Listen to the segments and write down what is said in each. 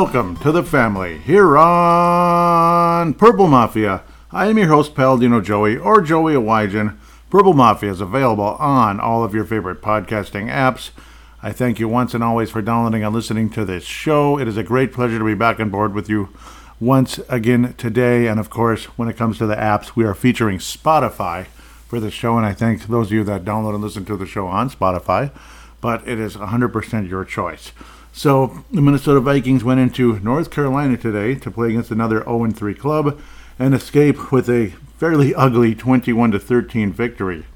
Welcome to the family here on Purple Mafia. I am your host, Paladino Joey, or Joey Awajan. Purple Mafia is available on all of your favorite podcasting apps. I thank you once and always for downloading and listening to this show. It is a great pleasure to be back on board with you once again today. And of course, when it comes to the apps, we are featuring Spotify for the show. And I thank those of you that download and listen to the show on Spotify, but it is 100% your choice. So the Minnesota Vikings went into North Carolina today to play against another 0 3 club and escape with a fairly ugly 21 13 victory.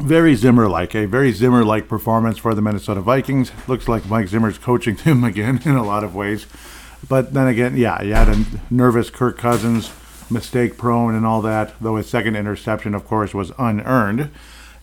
Very Zimmer like, a very Zimmer like performance for the Minnesota Vikings. Looks like Mike Zimmer's coaching them again in a lot of ways. But then again, yeah, you had a nervous Kirk Cousins, mistake prone and all that, though his second interception, of course, was unearned.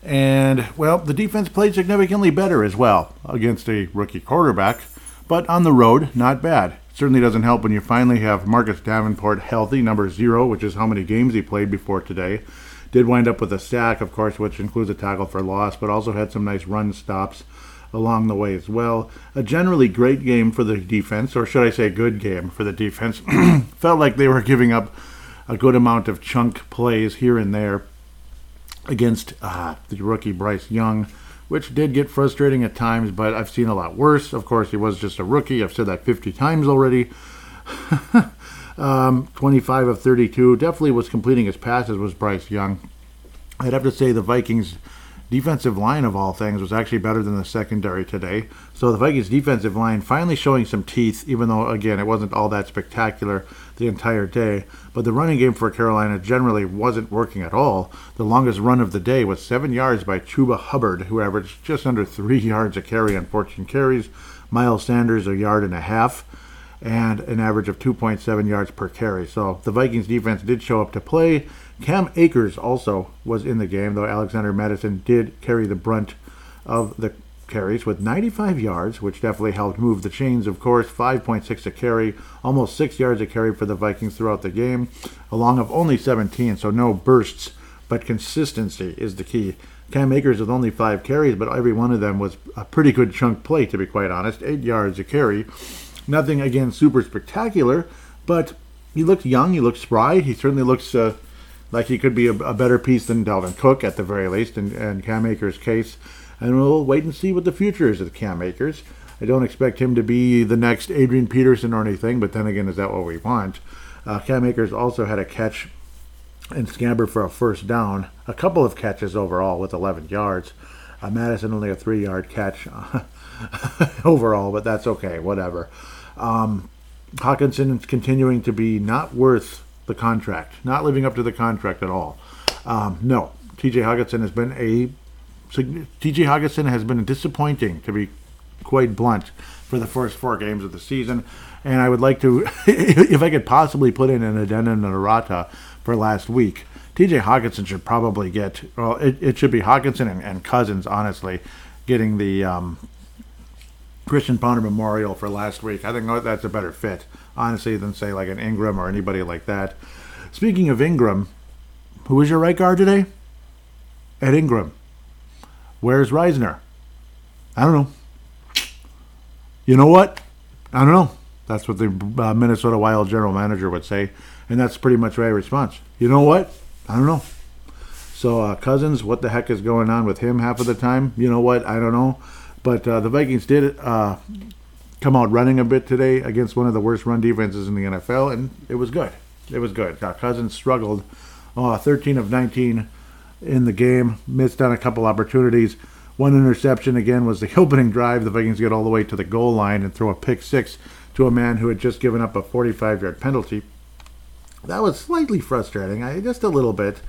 And, well, the defense played significantly better as well against a rookie quarterback, but on the road, not bad. certainly doesn't help when you finally have Marcus Davenport healthy, number zero, which is how many games he played before today. Did wind up with a sack, of course, which includes a tackle for loss, but also had some nice run stops along the way as well. A generally great game for the defense, or should I say, good game for the defense. Felt like they were giving up a good amount of chunk plays here and there against uh, the rookie Bryce Young, which did get frustrating at times, but I've seen a lot worse. Of course, he was just a rookie. I've said that 50 times already. um, 25 of 32. Definitely was completing his passes, was Bryce Young. I'd have to say the Vikings defensive line of all things was actually better than the secondary today. So the Vikings defensive line finally showing some teeth, even though again it wasn't all that spectacular the entire day. But the running game for Carolina generally wasn't working at all. The longest run of the day was seven yards by Chuba Hubbard, who averaged just under three yards a carry on 14 carries. Miles Sanders a yard and a half and an average of 2.7 yards per carry. So the Vikings defense did show up to play. Cam Akers also was in the game, though Alexander Mattison did carry the brunt of the carries with 95 yards, which definitely helped move the chains, of course. 5.6 a carry, almost 6 yards a carry for the Vikings throughout the game, along of only 17, so no bursts, but consistency is the key. Cam Akers with only 5 carries, but every one of them was a pretty good chunk play, to be quite honest. 8 yards a carry. Nothing, again, super spectacular, but he looks young, he looks spry, he certainly looks. Uh, like he could be a, a, better piece than Dalvin Cook at the very least, in, in Cam Akers' case. And we'll wait and see what the future is of Cam Akers. I don't expect him to be the next Adrian Peterson or anything, but then again, is that what we want? Uh, Cam Akers also had a catch and scamper for a first down, a couple of catches overall with 11 yards. Uh, Mattison only a three yard catch overall, but that's okay, whatever. Um, Hockenson is continuing to be not worth the contract, not living up to the contract at all. Um, no, T.J. Hockenson has been a T.J. Hockenson has been disappointing, to be quite blunt, for the first four games of the season. And I would like to, if I could possibly put in an addendum and errata for last week, T.J. Hockenson should probably get. Well, it, it should be Hockenson and, and Cousins, honestly, getting the um, Christian Ponder Memorial for last week. I think that's a better fit honestly, than say like an Ingram or anybody like that. Speaking of Ingram, who was your right guard today? Ed Ingram. Where's Risner? I don't know. You know what? I don't know. That's what the uh, Minnesota Wild general manager would say, and that's pretty much my response. You know what? I don't know. So uh, Cousins, what the heck is going on with him half of the time? You know what? I don't know. But uh, the Vikings did uh, come out running a bit today against one of the worst run defenses in the NFL, and it was good. It was good. Uh, Cousins struggled. Oh, 13 of 19 in the game, missed on a couple opportunities. One interception again was the opening drive. The Vikings get all the way to the goal line and throw a pick six to a man who had just given up a 45 yard penalty. That was slightly frustrating, I, just a little bit.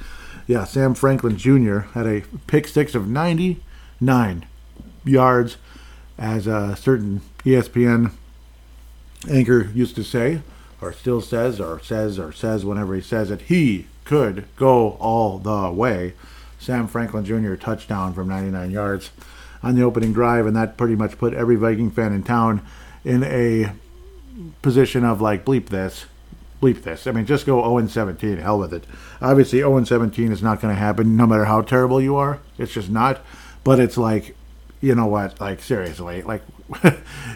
Yeah, Sam Franklin Jr. had a pick six of 99 yards as a certain ESPN anchor used to say, or still says, or says, or says whenever he says it, he could go all the way. Sam Franklin Jr. touchdown from 99 yards on the opening drive, and that pretty much put every Viking fan in town in a position of like, bleep this, bleep this. I mean, just go 0 17, hell with it. Obviously, 0 17 is not going to happen no matter how terrible you are. It's just not. but it's like, you know what? Like seriously, like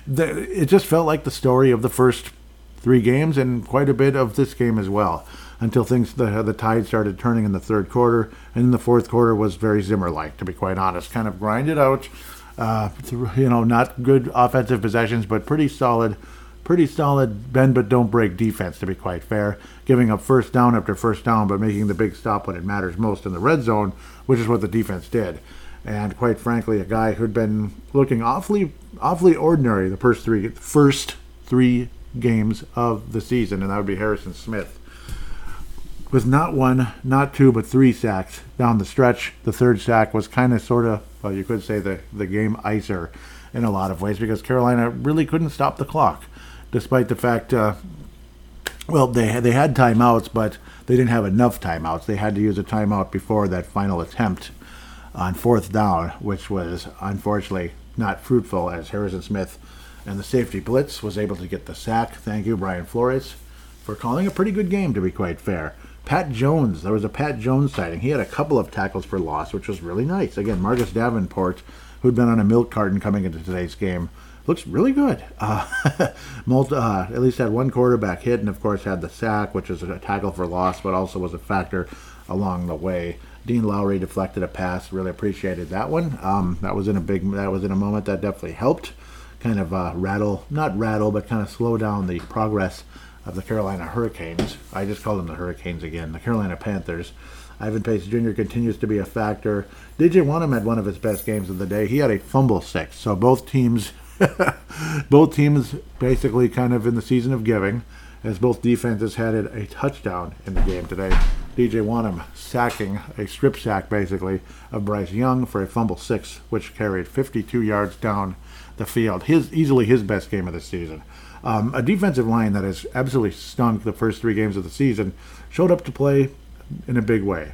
it just felt like the story of the first three games and quite a bit of this game as well. Until things the the tide started turning in the third quarter, and in the fourth quarter was very Zimmer-like, to be quite honest. Kind of grinded out, uh, you know, not good offensive possessions, but pretty solid pretty solid bend but don't break defense, to be quite fair. Giving up first down after first down, but making the big stop when it matters most in the red zone, which is what the defense did. And quite frankly, a guy who'd been looking awfully, awfully ordinary the first three, first three games of the season, and that would be Harrison Smith. With not one, not two, but three sacks down the stretch. The third sack was kind of, sort of, well, you could say the, the game icer in a lot of ways because Carolina really couldn't stop the clock despite the fact, uh, well, they they had timeouts, but they didn't have enough timeouts. They had to use a timeout before that final attempt on fourth down, which was unfortunately not fruitful as Harrison Smith and the safety blitz was able to get the sack. Thank you, Brian Flores, for calling a pretty good game, to be quite fair. Pat Jones, there was a Pat Jones sighting. He had a couple of tackles for loss, which was really nice. Again, Marcus Davenport, who'd been on a milk carton coming into today's game, looks really good. Uh, multi, uh, at least had one quarterback hit, and of course had the sack, which is a tackle for loss, but also was a factor along the way. Dean Lowry deflected a pass. Really appreciated that one. Um, that was in a big. That was in a moment that definitely helped, kind of uh, rattle, not rattle, but kind of slow down the progress of the Carolina Hurricanes. I just call them the Hurricanes again. The Carolina Panthers. Ivan Pace Jr. continues to be a factor. DJ Wonnum had one of his best games of the day. He had a fumble six, so both teams both teams basically kind of in the season of giving, as both defenses had a touchdown in the game today. DJ Wonnum sacking a strip sack basically of Bryce Young for a fumble six, which carried 52 yards down the field. His easily his best game of the season. Um, a defensive line that has absolutely stunk the first three games of the season showed up to play in a big way.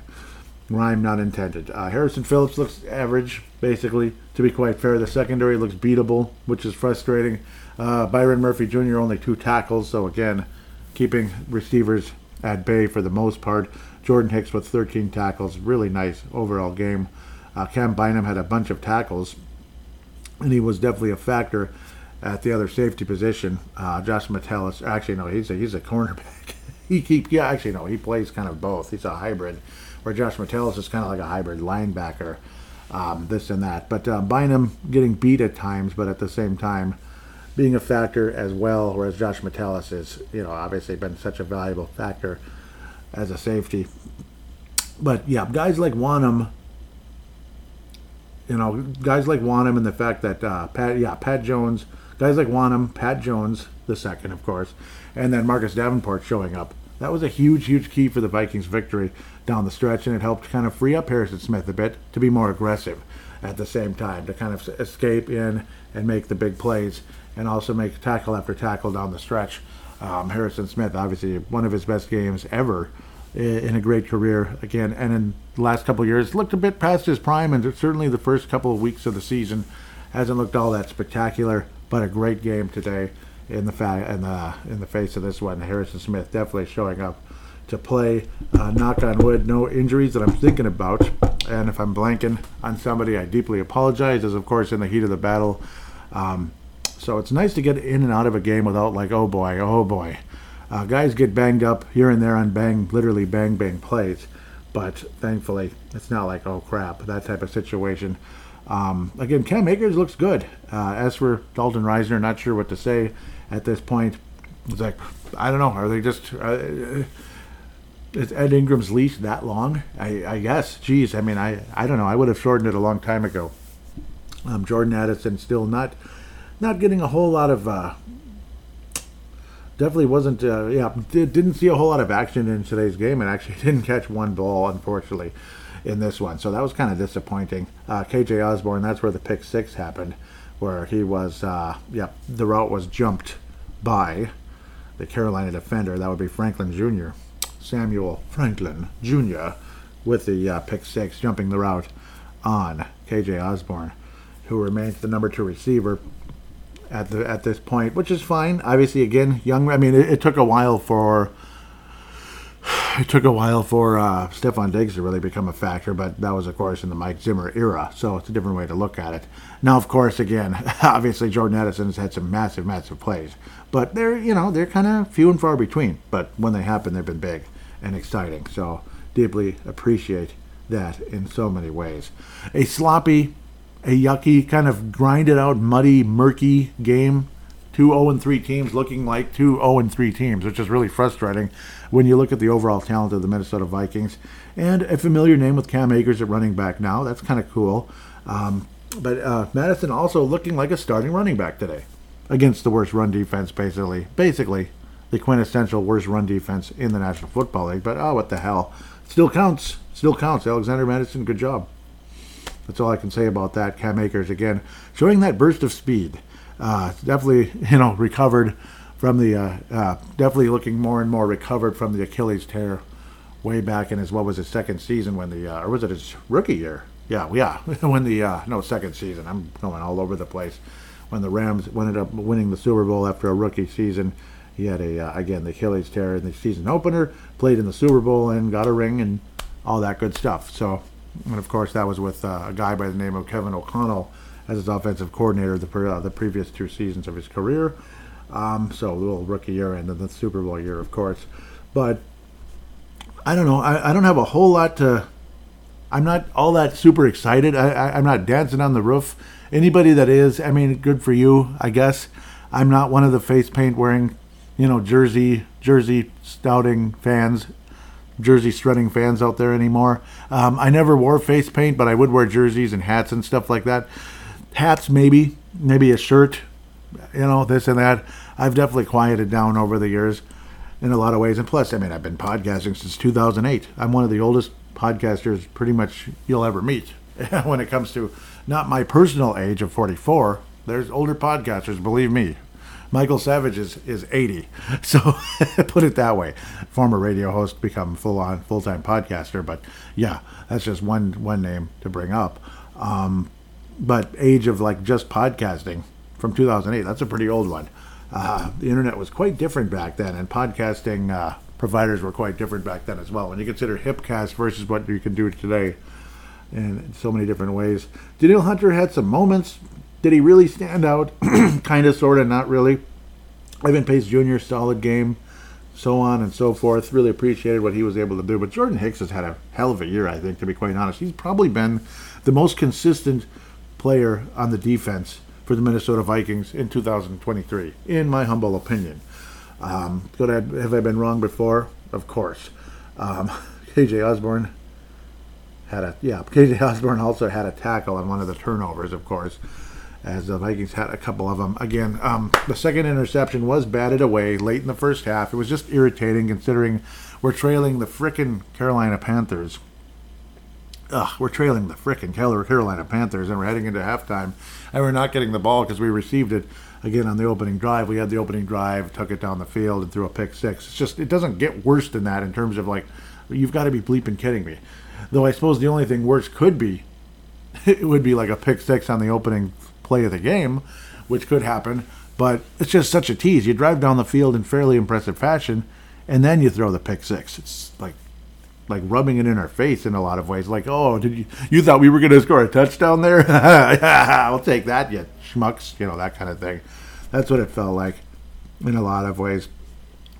Rhyme not intended. Uh, Harrison Phillips looks average, basically. To be quite fair, the secondary looks beatable, which is frustrating. Uh, Byron Murphy Jr. only two tackles, so again, keeping receivers at bay for the most part. Jordan Hicks with 13 tackles, really nice overall game. Uh, Cam Bynum had a bunch of tackles, and he was definitely a factor at the other safety position. Uh, Josh Metellus, actually no, he's a he's a cornerback. he keep yeah, actually no, he plays kind of both. He's a hybrid where Josh Metellus is kind of like a hybrid linebacker, um, this and that. But uh, Bynum getting beat at times, but at the same time being a factor as well, whereas Josh Metellus is, you know, obviously been such a valuable factor as a safety. But yeah, guys like Wonnum, you know, guys like Wonnum and the fact that uh, Pat, yeah, Pat Jones, guys like Wonnum, Pat Jones, the second, of course, and then Marcus Davenport showing up. That was a huge, huge key for the Vikings' victory down the stretch, and it helped kind of free up Harrison Smith a bit to be more aggressive at the same time, to kind of escape in and make the big plays, and also make tackle after tackle down the stretch. Um, Harrison Smith, obviously, one of his best games ever in a great career again, and in the last couple of years, looked a bit past his prime, and certainly the first couple of weeks of the season hasn't looked all that spectacular, but a great game today in the fa- in the in the face of this one. Harrison Smith definitely showing up to play. Uh, knock on wood, no injuries that I'm thinking about. And if I'm blanking on somebody, I deeply apologize. As of course in the heat of the battle. Um, so it's nice to get in and out of a game without like, oh boy, oh boy. Uh, guys get banged up here and there on bang, literally bang bang plays, but thankfully it's not like oh crap that type of situation. Um, again, Cam Akers looks good. Uh, as for Dalton Risner, not sure what to say at this point. It's like I don't know. Are they just? Uh, is Ed Ingram's leash that long? I, I guess. Geez, I mean, I, I don't know. I would have shortened it a long time ago. Um, Jordan Addison still not not getting a whole lot of. Uh, definitely wasn't. Uh, yeah, didn't see a whole lot of action in today's game, and actually didn't catch one ball, unfortunately, in this one. So that was kind of disappointing. Uh, KJ Osborn, that's where the pick six happened where he was, uh, yeah, the route was jumped by the Carolina defender. That would be Franklin Jr., Samuel Franklin Jr., with the uh, pick six, jumping the route on KJ Osborn, who remains the number two receiver at the at this point, which is fine. Obviously, again, young. I mean, it, it took a while for it took a while for uh, Stefon Diggs to really become a factor, but that was, of course, in the Mike Zimmer era, so it's a different way to look at it. Now, of course, again, obviously Jordan Addison has had some massive, massive plays, but they're, you know, they're kind of few and far between. But when they happen, they've been big and exciting. So deeply appreciate that in so many ways. A sloppy, a yucky, kind of grinded out, muddy, murky game. Two 0 3 teams looking like two 0 3 teams, which is really frustrating when you look at the overall talent of the Minnesota Vikings. And a familiar name with Cam Akers at running back now. That's kind of cool. Um, but uh, Mattison also looking like a starting running back today against the worst run defense, basically. Basically, the quintessential worst run defense in the National Football League. But oh, what the hell? Still counts. Still counts. Alexander Mattison, good job. That's all I can say about that. Cam Akers again showing that burst of speed. Uh, definitely, you know, recovered from the uh, uh, definitely looking more and more recovered from the Achilles tear way back in his what was his second season when the uh, or was it his rookie year? Yeah, yeah, when the uh, no second season. I'm going all over the place. When the Rams ended up winning the Super Bowl after a rookie season, he had a again the Achilles tear in the season opener, played in the Super Bowl and got a ring and all that good stuff. So, and of course that was with a guy by the name of Kevin O'Connell as his offensive coordinator the, uh, the previous two seasons of his career. Um, so a little rookie year and then the Super Bowl year, of course. But I don't know. I, I don't have a whole lot to. I'm not all that super excited. I, I, I'm not dancing on the roof. Anybody that is, I mean, good for you, I guess. I'm not one of the face paint wearing, you know, jersey jersey stouting fans, jersey strutting fans out there anymore. Um, I never wore face paint, but I would wear jerseys and hats and stuff like that. Hats, maybe, maybe a shirt, you know, this and that. I've definitely quieted down over the years in a lot of ways. And plus, I mean, I've been podcasting since 2008. I'm one of the oldest podcasters pretty much you'll ever meet when it comes to not my personal age of 44. There's older podcasters, believe me. Michael Savage is, is 80. So put it that way. Former radio host, become full on, full time podcaster. But yeah, that's just one, one name to bring up. Um, but age of like just podcasting from 2008, that's a pretty old one. Uh, the internet was quite different back then, and podcasting uh, providers were quite different back then as well. When you consider Hipcast versus what you can do today in so many different ways. Danielle Hunter had some moments. Did he really stand out? kind of, sort of, not really. Ivan Pace Jr., solid game, so on and so forth. Really appreciated what he was able to do. But Jordan Hicks has had a hell of a year, I think, to be quite honest. He's probably been the most consistent player on the defense for the Minnesota Vikings in 2023, in my humble opinion. Um, could I, have I been wrong before? Of course. Um, KJ Osborn had a yeah. KJ Osborn also had a tackle on one of the turnovers, of course as the Vikings had a couple of them. Again, um, the second interception was batted away late in the first half. It was just irritating considering we're trailing the frickin' Carolina Panthers. Ugh, we're trailing the frickin' Carolina Panthers, and we're heading into halftime, and we're not getting the ball because we received it again on the opening drive. We had the opening drive, took it down the field, and threw a pick six. It's just it doesn't get worse than that in terms of like you've got to be bleeping kidding me. Though I suppose the only thing worse could be it would be like a pick six on the opening play of the game, which could happen. But it's just such a tease. You drive down the field in fairly impressive fashion, and then you throw the pick six. It's like like rubbing it in our face in a lot of ways. Like, oh, did you you thought we were going to score a touchdown there? I'll take that, you schmucks. You know that kind of thing. That's what it felt like in a lot of ways.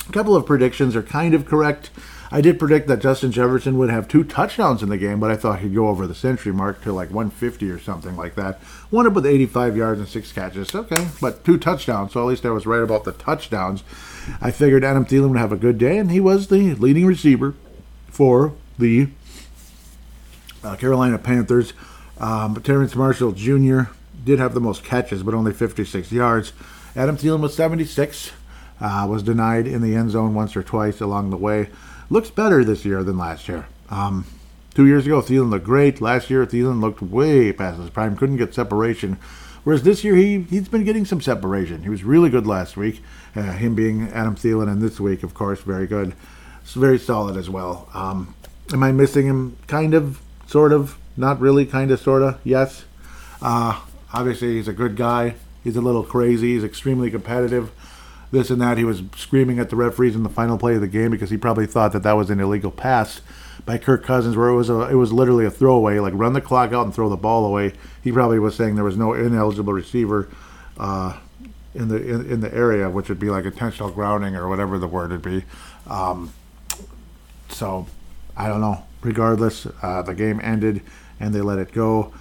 A couple of predictions are kind of correct. I did predict that Justin Jefferson would have two touchdowns in the game, but I thought he'd go over the century mark to like 150 or something like that. One up with 85 yards and six catches. Okay, but two touchdowns, so at least I was right about the touchdowns. I figured Adam Thielen would have a good day, and he was the leading receiver for the uh, Carolina Panthers. Um, but Terrace Marshall Jr. did have the most catches, but only 56 yards. Adam Thielen was 76. Uh, was denied in the end zone once or twice along the way looks better this year than last year. Um, two years ago, Thielen looked great. Last year, Thielen looked way past his prime, couldn't get separation. Whereas this year, he, he's been getting some separation. He was really good last week, uh, him being Adam Thielen, and this week, of course, very good. Very solid as well. Um, am I missing him? Kind of, sort of, not really, kind of, sort of, yes. Uh, obviously, he's a good guy. He's a little crazy. He's extremely competitive. this and that. He was screaming at the referees in the final play of the game because he probably thought that that was an illegal pass by Kirk Cousins, where it was a it was literally a throwaway, like run the clock out and throw the ball away. He probably was saying there was no ineligible receiver uh, in the in, in, the area, which would be like intentional grounding or whatever the word would be. Um, so I don't know. Regardless, uh, the game ended and they let it go.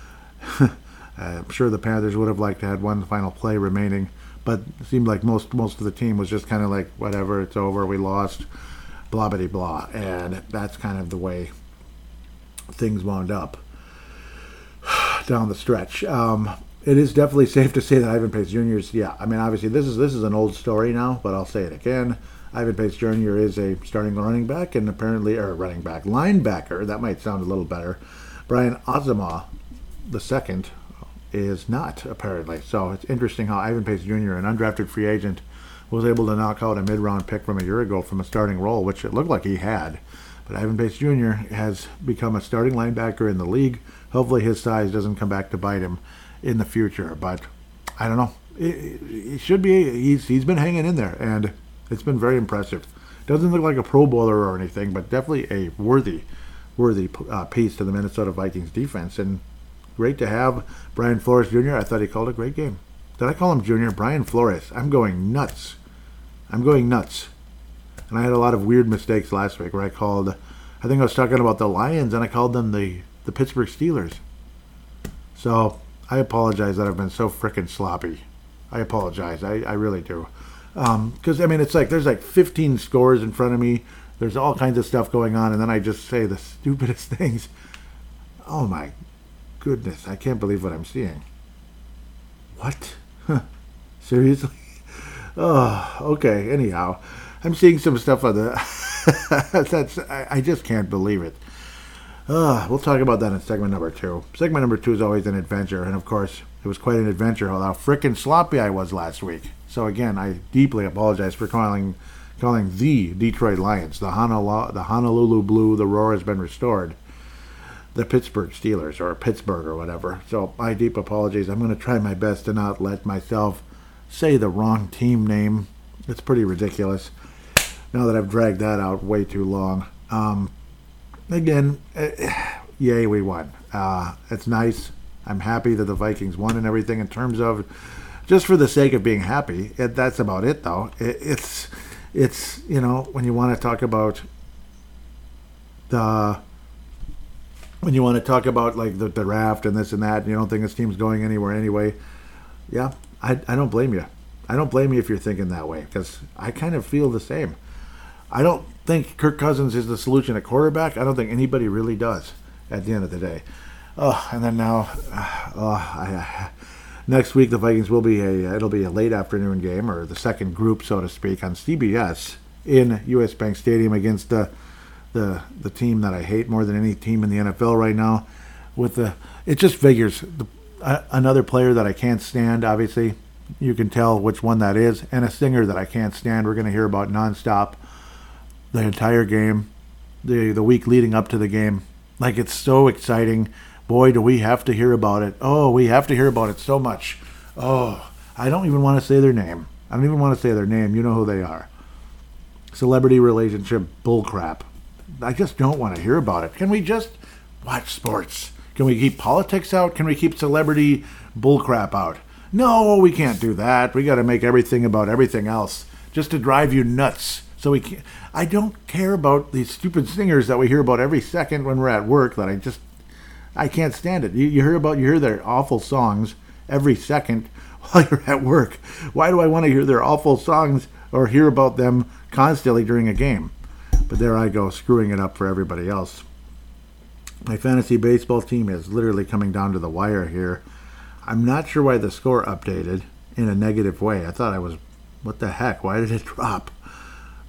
I'm sure the Panthers would have liked to have one final play remaining, but it seemed like most most of the team was just kind of like whatever, it's over, we lost, blah blah blah, and that's kind of the way things wound up down the stretch. Um, it is definitely safe to say that Ivan Pace is yeah. I mean, obviously this is this is an old story now, but I'll say it again. Ivan Pace Jr. is a starting running back and apparently or running back linebacker. That might sound a little better. Brian Asamoah, the second, is not apparently. So it's interesting how Ivan Pace Jr., an undrafted free agent, was able to knock out a mid-round pick from a year ago from a starting role, which it looked like he had. But Ivan Pace Jr. has become a starting linebacker in the league. Hopefully his size doesn't come back to bite him in the future. But I don't know. It should be. He's he's been hanging in there, and it's been very impressive. Doesn't look like a Pro Bowler or anything, but definitely a worthy, worthy uh, piece to the Minnesota Vikings defense. And great to have Brian Flores Jr. I thought he called a great game. Did I call him Junior? Brian Flores. I'm going nuts. I'm going nuts. And I had a lot of weird mistakes last week where I called. I think I was talking about the Lions and I called them the the Pittsburgh Steelers. So I apologize that I've been so freaking sloppy. I apologize. I, I really do. Because, um, I mean, it's like there's like 15 scores in front of me. There's all kinds of stuff going on. And then I just say the stupidest things. Oh my goodness. I can't believe what I'm seeing. What? Huh. Seriously? Oh, okay. Anyhow, I'm seeing some stuff on the. that's I, I just can't believe it. Uh, we'll talk about that in segment number two. Segment number two is always an adventure, and of course, it was quite an adventure how frickin' sloppy I was last week. So again, I deeply apologize for calling calling the Detroit Lions, the Honolulu, the Honolulu Blue, the roar has been restored, the Pittsburgh Steelers or Pittsburgh or whatever. So my deep apologies. I'm going to try my best to not let myself say the wrong team name. It's pretty ridiculous. Now that I've dragged that out way too long. Um, again, uh, yay, we won. Uh, it's nice. I'm happy that the Vikings won and everything in terms of just for the sake of being happy. It, that's about it, though. It, it's it's you know when you want to talk about the when you want to talk about like the, the draft and this and that, and you don't think this team's going anywhere anyway. Yeah, I I don't blame you. I don't blame you if you're thinking that way because I kind of feel the same. I don't think Kirk Cousins is the solution at quarterback. I don't think anybody really does at the end of the day. Oh, and then now, oh, I, next week the Vikings will be a it'll be a late afternoon game or the second group, so to speak, on CBS in US Bank Stadium against the the the team that I hate more than any team in the NFL right now. With the it just figures the, uh, another player that I can't stand. Obviously, you can tell which one that is, and a singer that I can't stand. We're going to hear about nonstop the entire game, the the week leading up to the game. Like it's so exciting. Boy, do we have to hear about it. Oh, we have to hear about it so much. Oh, I don't even want to say their name. I don't even want to say their name. You know who they are. Celebrity relationship bullcrap. I just don't want to hear about it. Can we just watch sports? Can we keep politics out? Can we keep celebrity bullcrap out? No, we can't do that. We got to make everything about everything else just to drive you nuts. So we can't, I don't care about these stupid singers that we hear about every second when we're at work that I just I can't stand it. You, you hear about you hear their awful songs every second while you're at work. Why do I want to hear their awful songs or hear about them constantly during a game? But there I go, screwing it up for everybody else. My fantasy baseball team is literally coming down to the wire here. I'm not sure why the score updated in a negative way. I thought I was, what the heck? Why did it drop?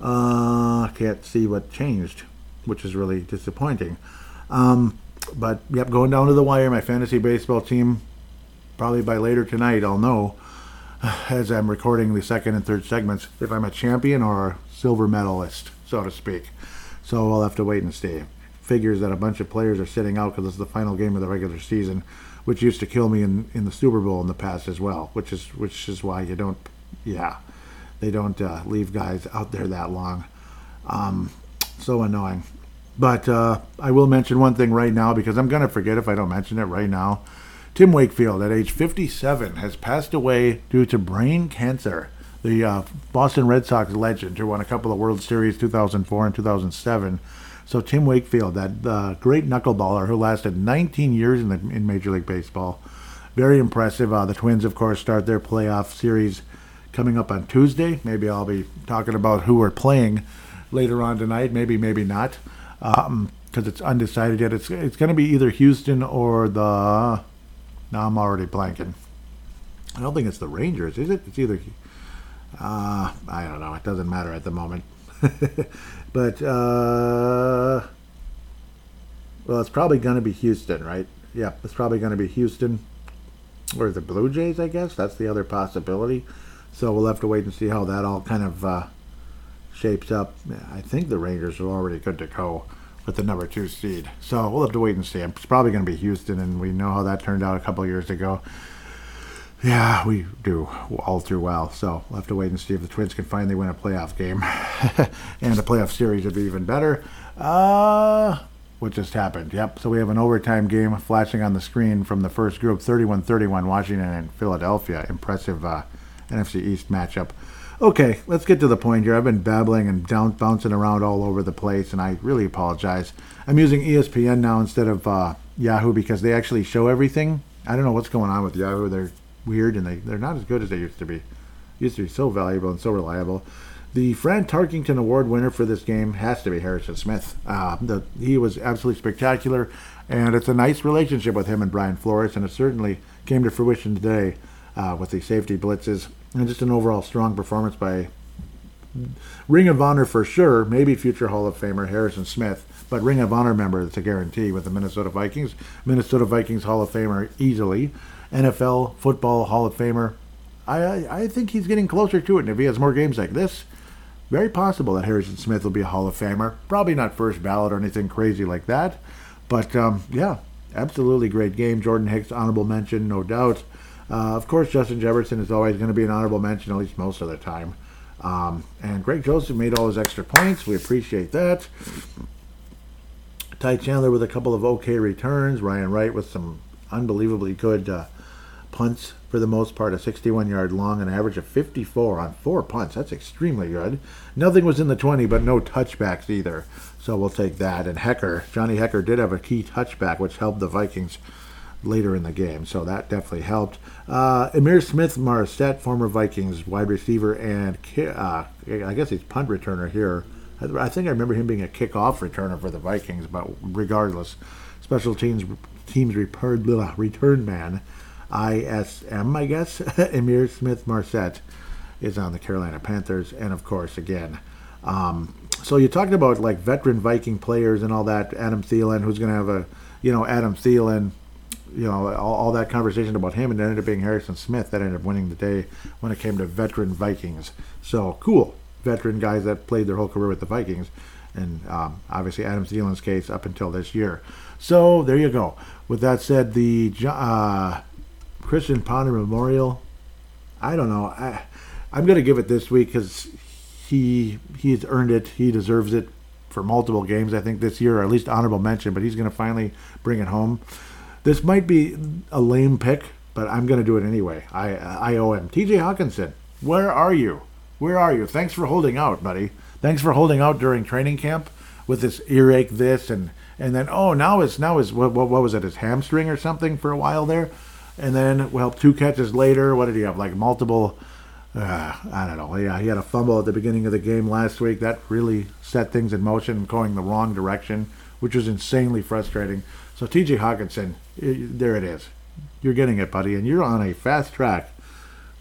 Uh, I can't see what changed, which is really disappointing. Um, but yep, going down to the wire. My fantasy baseball team, probably by later tonight, I'll know as I'm recording the second and third segments if I'm a champion or a silver medalist, so to speak. So I'll have to wait and see. Figures that a bunch of players are sitting out because it's the final game of the regular season, which used to kill me in, in the Super Bowl in the past as well. Which is which is why you don't, yeah they don't uh, leave guys out there that long. Um, so annoying. But uh, I will mention one thing right now because I'm going to forget if I don't mention it right now. Tim Wakefield, at age 57, has passed away due to brain cancer. The uh, Boston Red Sox legend who won a couple of World Series 2004 and 2007. So Tim Wakefield, that uh, great knuckleballer who lasted 19 years in, the, in Major League Baseball. Very impressive. Uh, the Twins, of course, start their playoff series coming up on Tuesday. Maybe I'll be talking about who we're playing later on tonight. Maybe, maybe not because um, it's undecided yet. It's it's going to be either Houston or the. Now I'm already blanking. I don't think it's the Rangers, is it? It's either. Uh, I don't know. It doesn't matter at the moment. but uh, well, it's probably going to be Houston, right? Yeah, it's probably going to be Houston or the Blue Jays. I guess that's the other possibility. So we'll have to wait and see how that all kind of uh, shapes up. I think the Rangers are already good to go with the number two seed. So we'll have to wait and see. It's probably going to be Houston, and we know how that turned out a couple years ago. Yeah, we do all too well. So we'll have to wait and see if the Twins can finally win a playoff game. and a playoff series would be even better. Uh, what just happened? Yep. So we have an overtime game flashing on the screen from the first group 31 31, Washington and Philadelphia. Impressive uh, NFC East matchup. Okay, let's get to the point here. I've been babbling and down, bouncing around all over the place, and I really apologize. I'm using ESPN now instead of uh, Yahoo because they actually show everything. I don't know what's going on with Yahoo. They're weird, and they, they're not as good as they used to be. Used to be so valuable and so reliable. The Fran Tarkenton Award winner for this game has to be Harrison Smith. Uh, the, he was absolutely spectacular, and it's a nice relationship with him and Brian Flores, and it certainly came to fruition today uh, with the safety blitzes and just an overall strong performance by Ring of Honor for sure, maybe future Hall of Famer Harrison Smith, but Ring of Honor member, it's a guarantee with the Minnesota Vikings. Minnesota Vikings Hall of Famer easily. NFL football Hall of Famer. I, I, I think he's getting closer to it, and if he has more games like this, very possible that Harrison Smith will be a Hall of Famer. Probably not first ballot or anything crazy like that, but um, yeah, absolutely great game. Jordan Hicks, honorable mention, no doubt. Uh, of course, Justin Jefferson is always going to be an honorable mention, at least most of the time. Um, and Greg Joseph made all his extra points. We appreciate that. Ty Chandler with a couple of okay returns. Ryan Wright with some unbelievably good uh, punts for the most part, a 61 yard long, an average of 54 on four punts. That's extremely good. Nothing was in the 20, but no touchbacks either. So we'll take that. And Hekker, Johnny Hekker did have a key touchback, which helped the Vikings later in the game. So that definitely helped. Uh, Ihmir Smith Marsette, former Vikings wide receiver and uh, I guess he's punt returner here. I think I remember him being a kickoff returner for the Vikings, but regardless, special teams teams return, return man, ISM, I guess. Ihmir Smith Marsette is on the Carolina Panthers, and of course, again. Um, so you talked about like veteran Viking players and all that. Adam Thielen, who's going to have a, you know, Adam Thielen you know, all, all, that conversation about him, and it ended up being Harrison Smith that ended up winning the day when it came to veteran Vikings. So cool, veteran guys that played their whole career with the Vikings, and um, obviously Adam Thielen's case up until this year. So there you go. With that said, the uh, Christian Ponder Memorial, I don't know. I, I'm going to give it this week because he he's earned it. He deserves it for multiple games. I think this year, or at least honorable mention. But he's going to finally bring it home. This might be a lame pick, but I'm going to do it anyway. I I owe him. T.J. Hockenson, where are you? Where are you? Thanks for holding out, buddy. Thanks for holding out during training camp with this earache, this and and then oh now it's now is what, what what was it? His hamstring or something for a while there, and then well two catches later, what did he have? Like multiple. Uh, I don't know. Yeah, he had a fumble at the beginning of the game last week. That really set things in motion, going the wrong direction, which was insanely frustrating. So T.J. There it is. You're getting it, buddy, and you're on a fast track,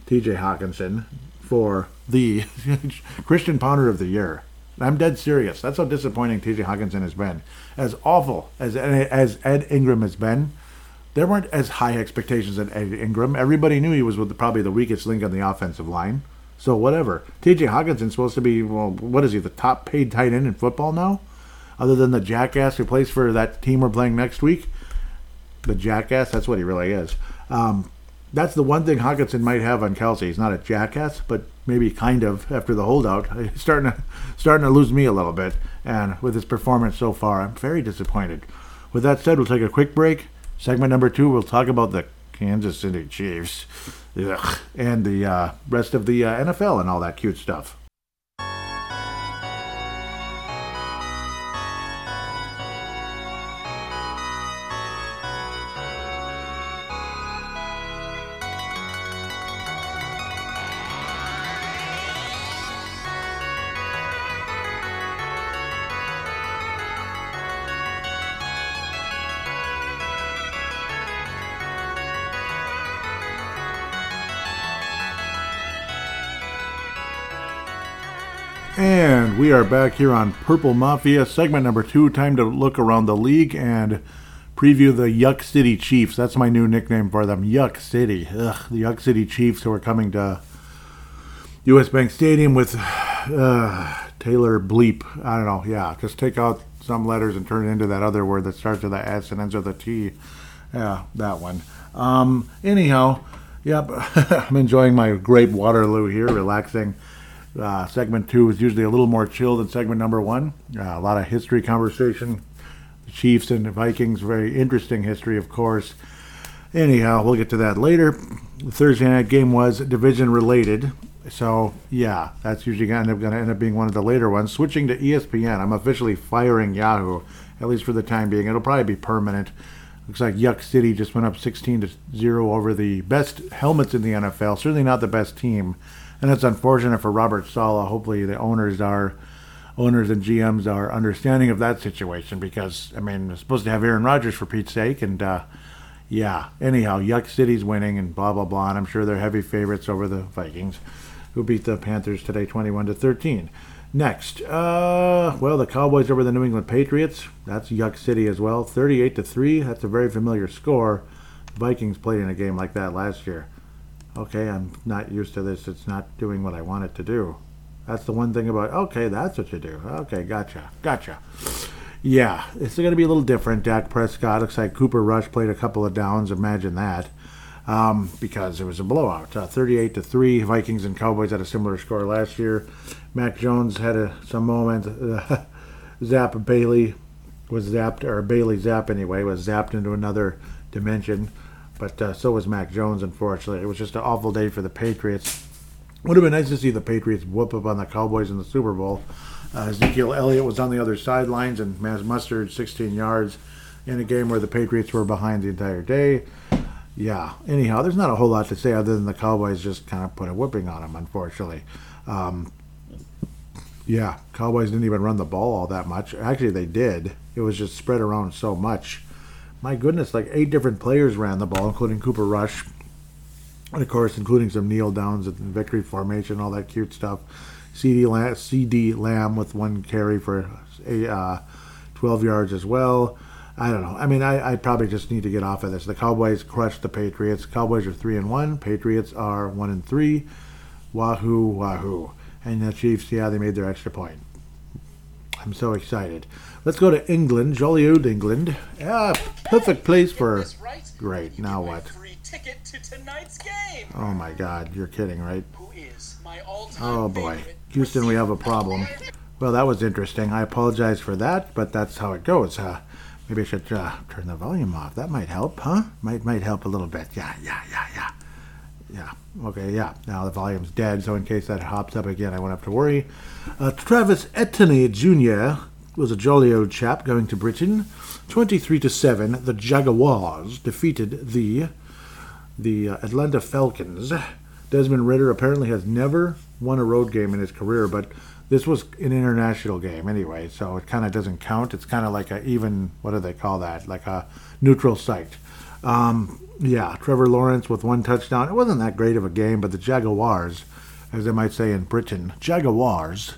T.J. Hockenson, for the Christian Ponder of the Year. I'm dead serious. That's how disappointing T.J. Hockenson has been. As awful as as Ed Ingram has been, there weren't as high expectations at Ed Ingram. Everybody knew he was with probably the weakest link on the offensive line. So whatever. T.J. Hockenson's supposed to be well. What is he? The top paid tight end in football now? other than the jackass who plays for that team we're playing next week. The jackass, that's what he really is. Um, that's the one thing Hockenson might have on Kelce. He's not a jackass, but maybe kind of after the holdout. He's starting to starting to lose me a little bit, and with his performance so far, I'm very disappointed. With that said, we'll take a quick break. Segment number two, we'll talk about the Kansas City Chiefs Ugh. and the uh, rest of the uh, NFL and all that cute stuff. We are back here on Purple Mafia, segment number two. Time to look around the league and preview the Yuck City Chiefs. That's my new nickname for them, Yuck City. Ugh, the Yuck City Chiefs who are coming to U.S. Bank Stadium with uh, Taylor Bleep. I don't know. Yeah, just take out some letters and turn it into that other word that starts with the S and ends with a T. Yeah, that one. Um, anyhow, yep, I'm enjoying my grape Waterloo here, relaxing. Uh, segment two is usually a little more chill than segment number one. Uh, a lot of history conversation. The Chiefs and the Vikings, very interesting history, of course. Anyhow, we'll get to that later. The Thursday night game was division related. So, yeah, that's usually going to end up being one of the later ones. Switching to ESPN, I'm officially firing Yahoo, at least for the time being. It'll probably be permanent. Looks like Yuck City just went up 16 to 0 over the best helmets in the NFL. Certainly not the best team and it's unfortunate for Robert Saleh. Hopefully, the owners are owners and GMs are understanding of that situation because I mean, it's supposed to have Aaron Rodgers for Pete's sake, and uh, yeah. Anyhow, Yuck City's winning, and blah blah blah. And I'm sure they're heavy favorites over the Vikings, who beat the Panthers today, 21 to 13. Next, uh, well, the Cowboys over the New England Patriots. That's Yuck City as well, 38 to three. That's a very familiar score. Vikings played in a game like that last year okay, I'm not used to this. It's not doing what I want it to do. That's the one thing about, okay, that's what you do. Okay, gotcha. Gotcha. Yeah, it's going to be a little different. Dak Prescott looks like Cooper Rush played a couple of downs. Imagine that. Um, because it was a blowout. Uh, 38 to 3. Vikings and Cowboys had a similar score last year. Mac Jones had a, some moment. Uh, Zap Bailey was zapped, or Bailey Zappe anyway, was zapped into another dimension. But uh, so was Mac Jones, unfortunately. It was just an awful day for the Patriots. Would have been nice to see the Patriots whoop up on the Cowboys in the Super Bowl. Uh, Ezekiel Elliott was on the other sidelines and Maz Mustard 16 yards in a game where the Patriots were behind the entire day. Yeah. Anyhow, there's not a whole lot to say other than the Cowboys just kind of put a whipping on them, unfortunately. Um, yeah, Cowboys didn't even run the ball all that much. Actually, they did. It was just spread around so much my goodness, like eight different players ran the ball, including Cooper Rush, and of course, including some kneel downs and victory formation, all that cute stuff. CeeDee Lamb, CeeDee Lamb with one carry for a, uh, 12 yards as well. I don't know. I mean, I, I probably just need to get off of this. The Cowboys crushed the Patriots. Cowboys are three and one. Patriots are one and three. Wahoo, wahoo! And the Chiefs, yeah, they made their extra point. I'm so excited. Let's go to England, jolly old England. Yeah, perfect place for. Great. Now what? Oh my God, you're kidding, right? Oh boy, Houston, we have a problem. Well, that was interesting. I apologize for that, but that's how it goes. Uh, maybe I should uh, turn the volume off. That might help, huh? Might might help a little bit. Yeah, yeah, yeah, yeah. Yeah. Okay. Yeah. Now the volume's dead, so in case that hops up again, I won't have to worry. Uh, Travis Etienne Jr was a jolly old chap going to Britain. 23 to 7, the Jaguars defeated the the uh, Atlanta Falcons. Desmond Ridder apparently has never won a road game in his career, but this was an international game anyway, so it kind of doesn't count. It's kind of like a even what do they call that? Like a neutral site. Um, yeah, Trevor Lawrence with one touchdown. It wasn't that great of a game, but the Jaguars, as they might say in Britain, Jaguars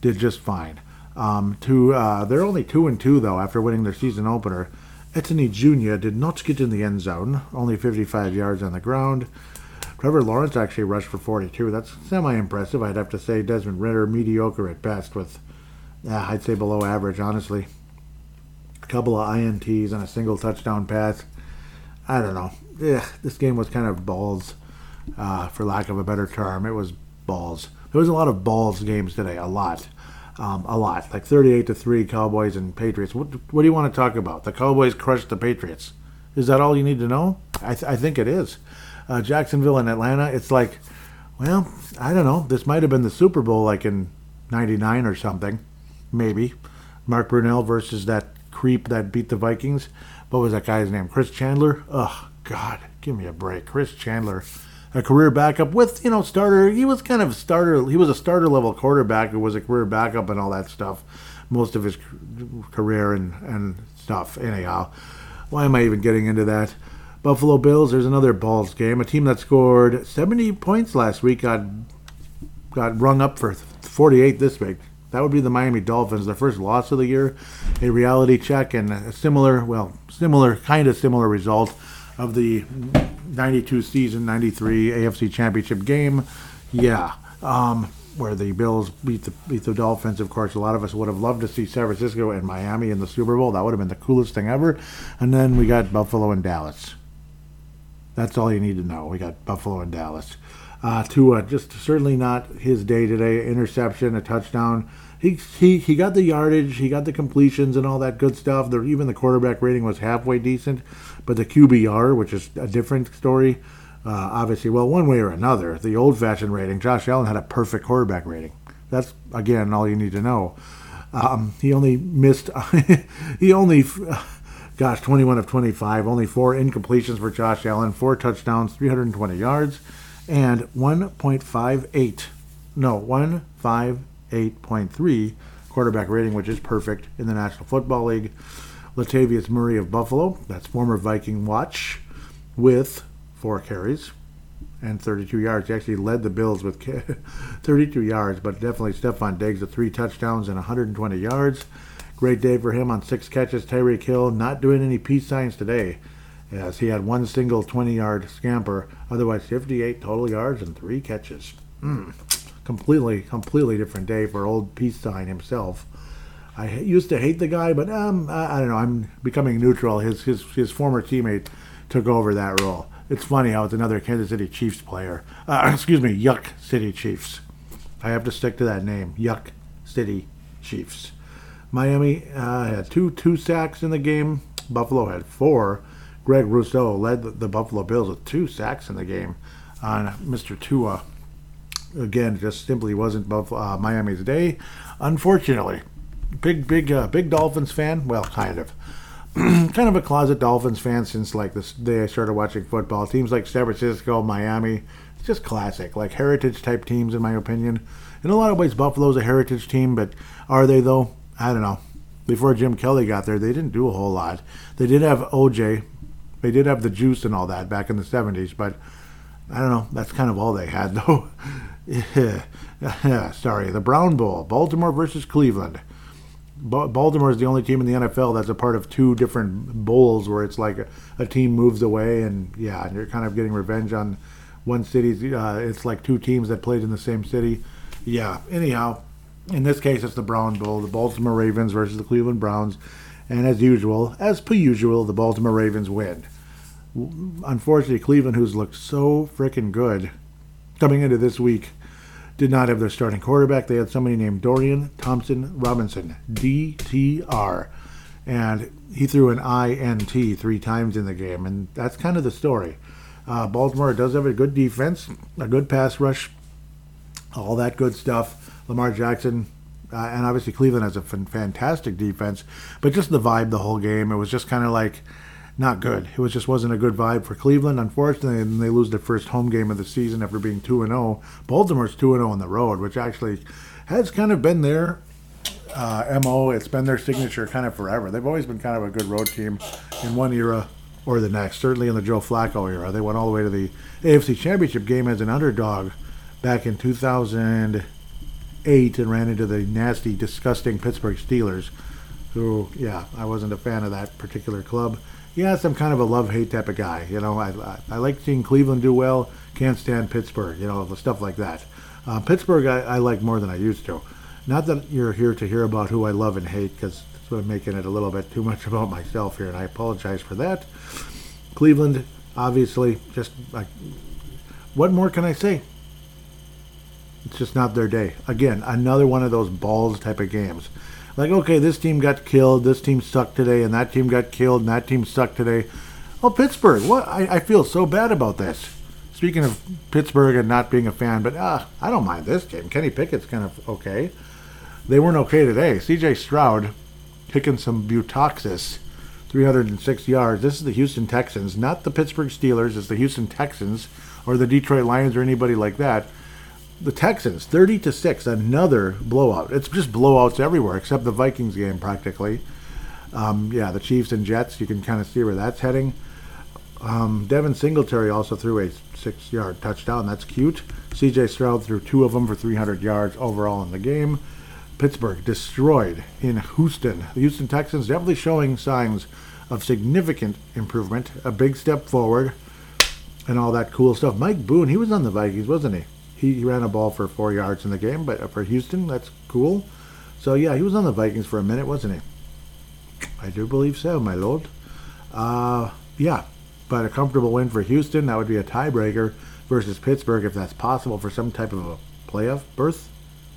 did just fine. Um, to uh, they're only two and two though after winning their season opener. Etienne Jr. did not get in the end zone, only 55 yards on the ground. Trevor Lawrence actually rushed for 42. That's semi-impressive. I'd have to say Desmond Ridder mediocre at best, with yeah, I'd say below average honestly. A couple of ints and a single touchdown pass. I don't know. eh, this game was kind of balls, uh, for lack of a better term. It was balls. There was a lot of balls games today, a lot. Um, a lot, like 38 to 3 Cowboys and Patriots. What, what do you want to talk about? The Cowboys crushed the Patriots. Is that all you need to know? I, th- I think it is. Uh, Jacksonville and Atlanta, it's like, well, I don't know. This might have been the Super Bowl like in 99 or something. Maybe. Mark Brunell versus that creep that beat the Vikings. What was that guy's name? Chris Chandler? Oh, God. Give me a break. Chris Chandler a career backup with you know starter. He was kind of starter. He was a starter level quarterback who was a career backup and all that stuff. Most of his career and and stuff. Anyhow, why am I even getting into that? Buffalo Bills. There's another balls game. A team that scored 70 points last week got got rung up for 48 this week. That would be the Miami Dolphins, their first loss of the year. A reality check and a similar, well, similar, kind of similar result of the 92 season, 93 AFC Championship game. Yeah. Um, where the Bills beat the beat the Dolphins. Of course, a lot of us would have loved to see San Francisco and Miami in the Super Bowl. That would have been the coolest thing ever. And then we got Buffalo and Dallas. That's all you need to know. We got Buffalo and Dallas. Uh, Tua, just certainly not his day today. Interception, a touchdown he, he he got the yardage, he got the completions and all that good stuff. The, even the quarterback rating was halfway decent, but the QBR, which is a different story, uh, obviously, well, one way or another, the old-fashioned rating, Josh Allen had a perfect quarterback rating. That's again all you need to know. Um, he only missed, he only, gosh, 21 of 25, only four incompletions for Josh Allen, four touchdowns, 320 yards, and 1.58, no, 1.58 8.3 quarterback rating, which is perfect in the National Football League. Latavius Murray of Buffalo, that's former Viking watch, with four carries and 32 yards. He actually led the Bills with 32 yards, but definitely Stefon Diggs with three touchdowns and 120 yards. Great day for him on six catches. Tyreek Hill not doing any peace signs today, as he had one single 20-yard scamper. Otherwise, 58 total yards and three catches. Mm completely, completely different day for old peace sign himself. I used to hate the guy, but um, I, I, don't know. I'm becoming neutral. His his his former teammate took over that role. It's funny how it's another Kansas City Chiefs player. Uh, excuse me, Yuck City Chiefs. I have to stick to that name, Yuck City Chiefs. Miami uh, had two two sacks in the game. Buffalo had four. Greg Rousseau led the, the Buffalo Bills with two sacks in the game on Mr. Tua again, just simply wasn't Buffalo, uh, Miami's day. Unfortunately, big, big, uh, big Dolphins fan. Well, kind of. kind of a closet Dolphins fan since like the day I started watching football. Teams like San Francisco, Miami, it's just classic, like heritage type teams in my opinion. In a lot of ways, Buffalo's a heritage team, but are they though? I don't know. Before Jim Kelly got there, they didn't do a whole lot. They did have OJ, they did have the juice and all that back in the '70s, but I don't know. That's kind of all they had though. Sorry, the Brown Bowl, Baltimore versus Cleveland. Baltimore is the only team in the NFL that's a part of two different bowls where it's like a, a team moves away and yeah, and you're kind of getting revenge on one city. Uh, it's like two teams that played in the same city. Yeah. Anyhow, in this case, it's the Brown Bowl, the Baltimore Ravens versus the Cleveland Browns, and as usual, as per usual, the Baltimore Ravens win. Unfortunately, Cleveland, who's looked so freaking good coming into this week, did not have their starting quarterback. They had somebody named Dorian Thompson Robinson, DTR. And he threw an INT three times in the game. And that's kind of the story. Uh, Baltimore does have a good defense, a good pass rush, all that good stuff. Lamar Jackson, uh, and obviously Cleveland has a f- fantastic defense. But just the vibe the whole game, it was just kind of like not good. It was just wasn't a good vibe for Cleveland. Unfortunately, and they lose their first home game of the season after being two and zero. Oh. Baltimore's two and zero oh on the road, which actually has kind of been their uh, mo. It's been their signature kind of forever. They've always been kind of a good road team in one era or the next. Certainly in the Joe Flacco era, they went all the way to the AFC Championship game as an underdog back in 2008 and ran into the nasty, disgusting Pittsburgh Steelers. Who, yeah, I wasn't a fan of that particular club yes, I'm kind of a love hate type of guy. You know, I, I, I, like seeing Cleveland do well. Can't stand Pittsburgh. You know, the stuff like that. Uh, Pittsburgh, I, I, like more than I used to. Not that you're here to hear about who I love and hate, because I'm making it a little bit too much about myself here, and I apologize for that. Cleveland, obviously, just like, what more can I say? It's just not their day. Again, another one of those balls type of games. Like, okay, this team got killed, this team sucked today, and that team got killed, and that team sucked today. Oh, Pittsburgh, what? I, I feel so bad about this. Speaking of Pittsburgh and not being a fan, but uh, I don't mind this game. Kenny Pickett's kind of okay. They weren't okay today. C.J. Stroud kicking some butoxis, 306 yards. This is the Houston Texans, not the Pittsburgh Steelers. It's the Houston Texans or the Detroit Lions or anybody like that. The Texans, 30 to six, another blowout. It's just blowouts everywhere except the Vikings game practically. Um, yeah, the Chiefs and Jets. You can kind of see where that's heading. Um, Devin Singletary also threw a six-yard touchdown. That's cute. C.J. Stroud threw two of them for 300 yards overall in the game. Pittsburgh destroyed in Houston. The Houston Texans definitely showing signs of significant improvement, a big step forward, and all that cool stuff. Mike Boone, he was on the Vikings, wasn't he? He ran a ball for four yards in the game, but for Houston, that's cool. So yeah, he was on the Vikings for a minute, wasn't he? I do believe so, my lord. Uh, yeah, but a comfortable win for Houston. That would be a tiebreaker versus Pittsburgh if that's possible for some type of a playoff berth.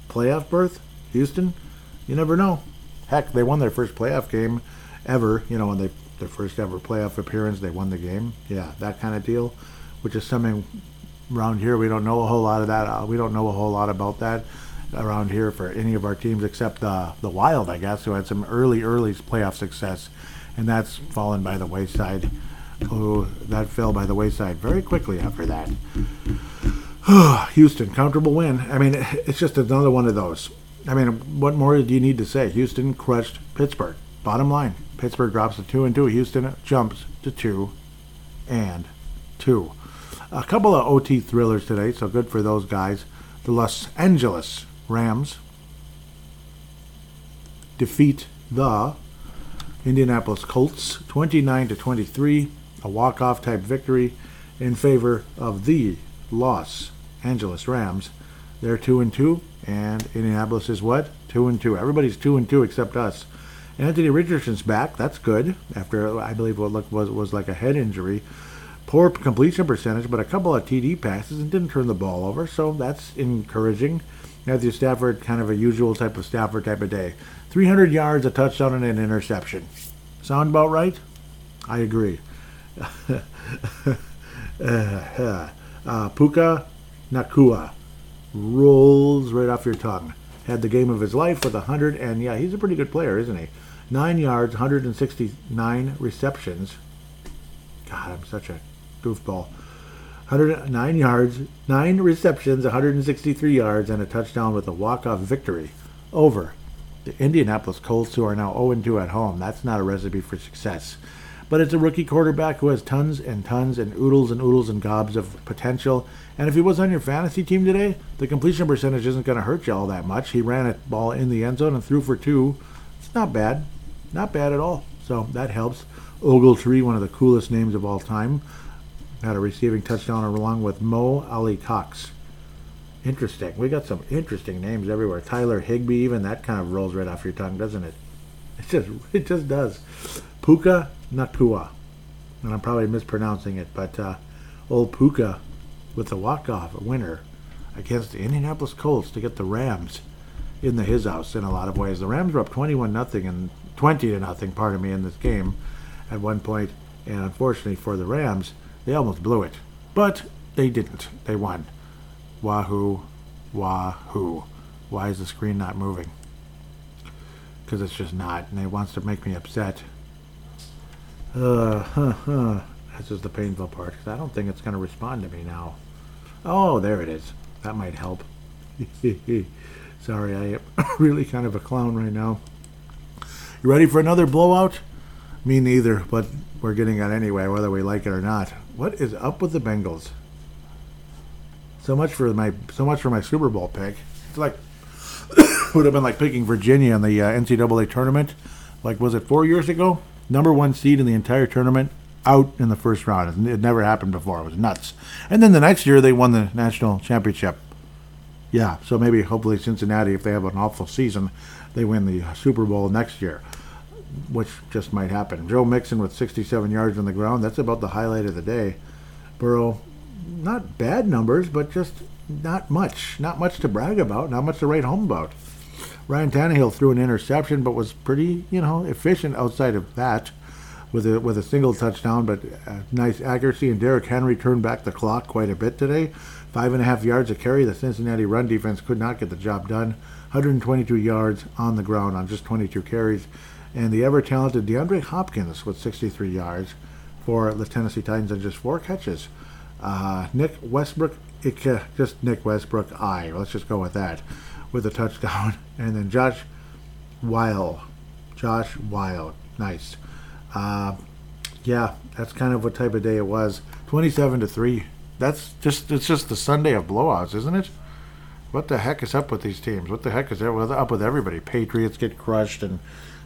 Playoff berth? Houston? You never know. Heck, they won their first playoff game ever. You know, when they their first ever playoff appearance, they won the game. Yeah, that kind of deal, which is something around here we don't know a whole lot of that. Uh, we don't know a whole lot about that around here for any of our teams except the the Wild, I guess, who had some early early playoff success, and that's fallen by the wayside who that fell by the wayside very quickly after that. Houston, comfortable win. I mean, it's just another one of those. I mean, what more do you need to say? Houston crushed Pittsburgh. Bottom line, Pittsburgh drops to two and two. Houston jumps to two and two. A couple of OT thrillers today, so good for those guys. The Los Angeles Rams defeat the Indianapolis Colts 29 to 23 a walk-off type victory in favor of the Los Angeles Rams. They're two and two, and Indianapolis is what? Two and two. Everybody's two and two except us. Anthony Richardson's back. That's good. After I believe what looked was was like a head injury. Poor completion percentage, but a couple of TD passes and didn't turn the ball over, so that's encouraging. Matthew Stafford, kind of a usual type of Stafford type of day. 300 yards, a touchdown, and an interception. Sound about right? I agree. uh, Puka Nacua rolls right off your tongue. Had the game of his life with 100, and yeah, he's a pretty good player, isn't he? Nine yards, 169 receptions. God, I'm such a goofball. 109 yards, nine receptions, 163 yards, and a touchdown with a walk-off victory over the Indianapolis Colts, who are now 0-2 at home. That's not a recipe for success. But it's a rookie quarterback who has tons and tons and oodles and oodles and gobs of potential. And if he was on your fantasy team today, the completion percentage isn't going to hurt you all that much. He ran a ball in the end zone and threw for two. It's not bad. Not bad at all. So that helps. Ogletree, one of the coolest names of all time, had a receiving touchdown along with Mo Alie-Cox. Interesting. We got some interesting names everywhere. Tyler Higbee, even that kind of rolls right off your tongue, doesn't it? It just it just does. Puka Nacua. And I'm probably mispronouncing it, but uh, old Puka with the walk-off winner against the Indianapolis Colts to get the Rams in the his house in a lot of ways. The Rams were up 21 nothing and 20 to nothing, pardon me, in this game at one point, and unfortunately for the Rams, they almost blew it. But they didn't. They won. Wahoo, wahoo. Why is the screen not moving? Because it's just not, and it wants to make me upset. Uh, huh, huh. That's just the painful part, because I don't think it's going to respond to me now. Oh, there it is. That might help. Sorry, I am really kind of a clown right now. You ready for another blowout? Me neither, but we're getting it anyway, whether we like it or not. What is up with the Bengals? So much for my so much for my Super Bowl pick. It's like would have been like picking Virginia in the uh, NCAA tournament. Like was it four years ago? number one seed in the entire tournament, out in the first round. It never happened before. It was nuts. And then the next year they won the national championship. Yeah, so maybe hopefully Cincinnati, if they have an awful season, they win the Super Bowl next year. Which just might happen. Joe Mixon with 67 yards on the ground. That's about the highlight of the day. Burrow, not bad numbers, but just not much. Not much to brag about. Not much to write home about. Ryan Tannehill threw an interception, but was pretty, you know, efficient outside of that, with a with a single touchdown, but uh, nice accuracy. And Derrick Henry turned back the clock quite a bit today. Five and a half yards a carry. The Cincinnati run defense could not get the job done. 122 yards on the ground on just 22 carries. And the ever talented DeAndre Hopkins with 63 yards for the Tennessee Titans and just four catches. Uh, Nick Westbrook, just Nick Westbrook, I. Let's just go with that with a touchdown. And then Josh Whyle. Josh Whyle. Nice. Uh, yeah, that's kind of what type of day it was. 27 to 3. That's just it's just the Sunday of blowouts, isn't it? What the heck is up with these teams? What the heck is up with everybody? Patriots get crushed and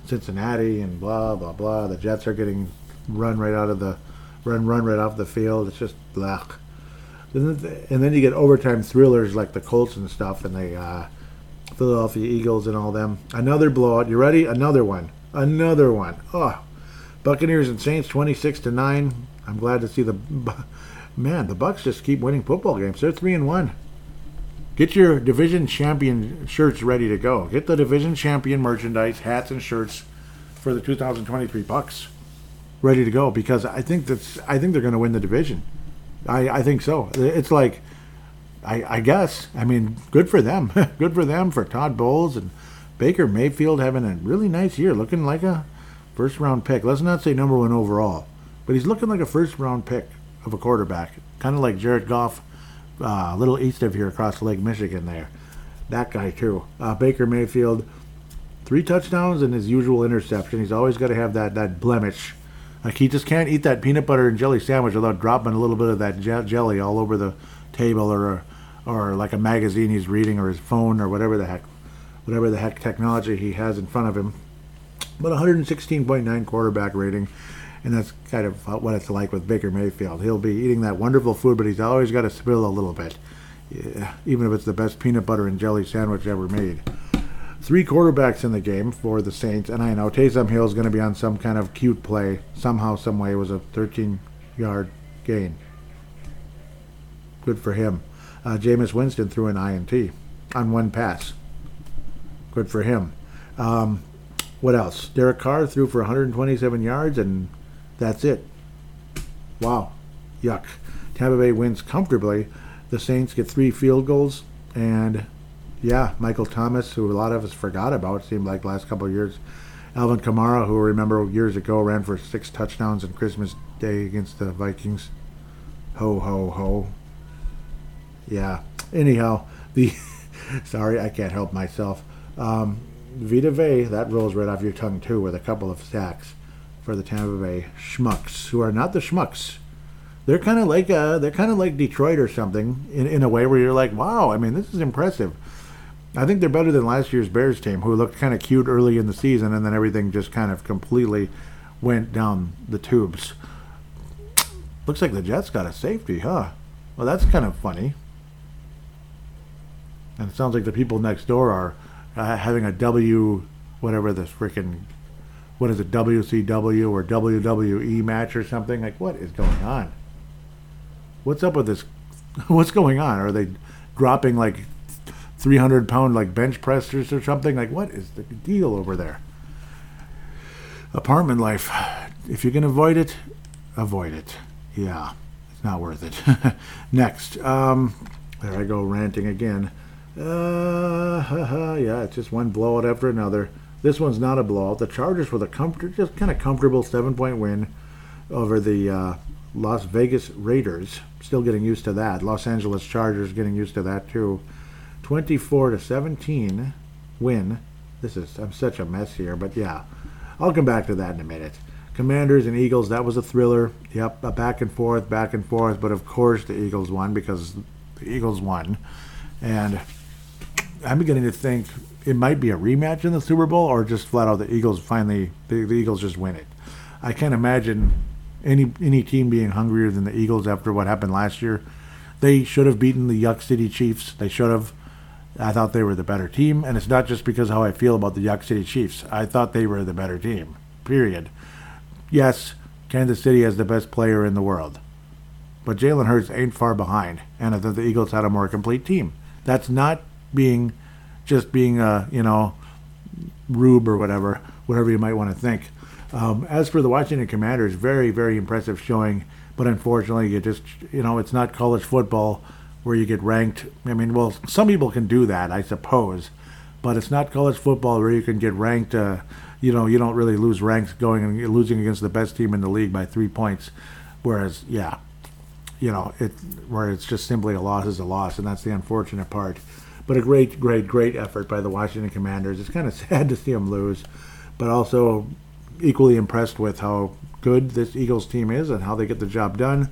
Cincinnati and blah blah blah. The Jets are getting run right out of the run run right off the field. It's just blah. And then you get overtime thrillers like the Colts and stuff, and the uh, Philadelphia Eagles and all them. Another blowout. You ready? Another one. Another one. Oh, Buccaneers and Saints, twenty-six to nine. I'm glad to see the man. The Bucks just keep winning football games. They're three and one. Get your division champion shirts ready to go. Get the division champion merchandise, hats and shirts for the 2023 Bucks ready to go because I think that's I think they're going to win the division. I I think so. It's like I I guess I mean good for them. good for them for Todd Bowles and Baker Mayfield having a really nice year, looking like a first round pick. Let's not say number one overall, but he's looking like a first round pick of a quarterback, kind of like Jared Goff uh, a little east of here across Lake Michigan there. That guy, too. Uh, Baker Mayfield, three touchdowns and his usual interception. He's always got to have that, that blemish. Like, he just can't eat that peanut butter and jelly sandwich without dropping a little bit of that jelly all over the table or, or like a magazine he's reading or his phone or whatever the heck, whatever the heck technology he has in front of him. But 116.9 quarterback rating and that's kind of what it's like with Baker Mayfield. He'll be eating that wonderful food, but he's always got to spill a little bit, yeah, even if it's the best peanut butter and jelly sandwich ever made. Three quarterbacks in the game for the Saints, and I know Taysom Hill is going to be on some kind of cute play. Somehow, some way, it was a 13-yard gain. Good for him. Uh, Jameis Winston threw an INT on one pass. Good for him. Um, what else? Derek Carr threw for 127 yards and that's it. Wow. Yuck. Tampa Bay wins comfortably. The Saints get three field goals. And yeah, Michael Thomas, who a lot of us forgot about, seemed like last couple of years. Alvin Kamara, who I remember years ago ran for six touchdowns on Christmas Day against the Vikings. Ho, ho, ho. Yeah. Anyhow, the. sorry, I can't help myself. Um, Vita Vea, that rolls right off your tongue too, with a couple of sacks for the Tampa Bay Schmucks, who are not the Schmucks. They're kind of like uh, they're kind of like Detroit or something in, in a way where you're like, wow, I mean, this is impressive. I think they're better than last year's Bears team, who looked kind of cute early in the season, and then everything just kind of completely went down the tubes. Looks like the Jets got a safety, huh? Well, that's kind of funny. And it sounds like the people next door are uh, having a W, whatever this freaking what is it, WCW or WWE match or something? Like, what is going on? What's up with this? What's going on? Are they dropping like 300 pound like bench pressers or something? Like, what is the deal over there? Apartment life. If you can avoid it, avoid it. Yeah, it's not worth it. Next. Um, there I go ranting again. Uh, yeah, it's just one blowout after another. This one's not a blowout. The Chargers with a comfort, just kind of comfortable seven-point win over the uh, Las Vegas Raiders. Still getting used to that. Los Angeles Chargers getting used to that too. 24 to 17 win. This is I'm such a mess here, but yeah, I'll come back to that in a minute. Commanders and Eagles, that was a thriller. Yep, a back and forth, back and forth, but of course the Eagles won because the Eagles won. And I'm beginning to think it might be a rematch in the Super Bowl or just flat out the Eagles finally the, the Eagles just win it. I can't imagine any any team being hungrier than the Eagles after what happened last year. They should have beaten the Yuck City Chiefs. They should have. I thought they were the better team, and it's not just because how I feel about the Yuck City Chiefs. I thought they were the better team, period. Yes, Kansas City has the best player in the world. But Jalen Hurts ain't far behind, and I thought the Eagles had a more complete team. That's not being just being a, you know, rube or whatever, whatever you might want to think. Um, as for the Washington Commanders, very, very impressive showing, but unfortunately, you just, you know, it's not college football where you get ranked. I mean, well, some people can do that, I suppose, but it's not college football where you can get ranked. Uh, you know, you don't really lose ranks going and losing against the best team in the league by three points. Whereas, yeah, you know, it where it's just simply a loss is a loss, and that's the unfortunate part. But a great, great, great effort by the Washington Commanders. It's kind of sad to see them lose, but also equally impressed with how good this Eagles team is and how they get the job done.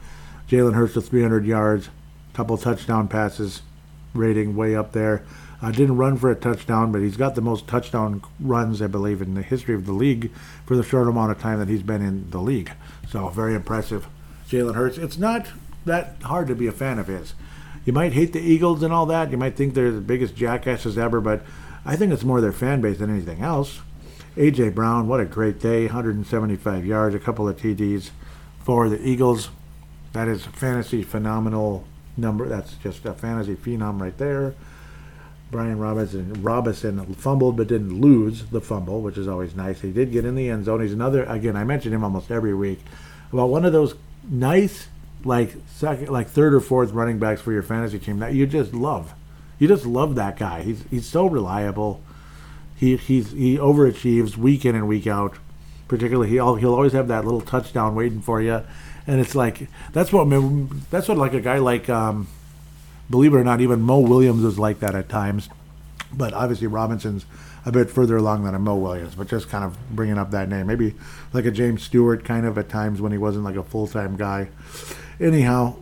Jalen Hurts with 300 yards, couple touchdown passes, rating way up there. Uh, didn't run for a touchdown, but he's got the most touchdown runs, I believe, in the history of the league for the short amount of time that he's been in the league. So very impressive, Jalen Hurts. It's not that hard to be a fan of his. You might hate the Eagles and all that. You might think they're the biggest jackasses ever, but I think it's more their fan base than anything else. AJ Brown, what a great day! 175 yards, a couple of TDs for the Eagles. That is a fantasy phenomenal number. That's just a fantasy phenom right there. Brian Robinson Robinson fumbled but didn't lose the fumble, which is always nice. He did get in the end zone. He's another again. I mention him almost every week about one of those nice like second, like third or fourth running backs for your fantasy team that you just love. You just love that guy. He's he's so reliable. He he's he overachieves week in and week out. Particularly, he'll he'll always have that little touchdown waiting for you and it's like that's what that's what like a guy like um, believe it or not, even Mo Williams is like that at times. But obviously Robinson's a bit further along than a Mo Williams, but just kind of bringing up that name, maybe like a James Stewart kind of at times when he wasn't like a full time guy. Anyhow,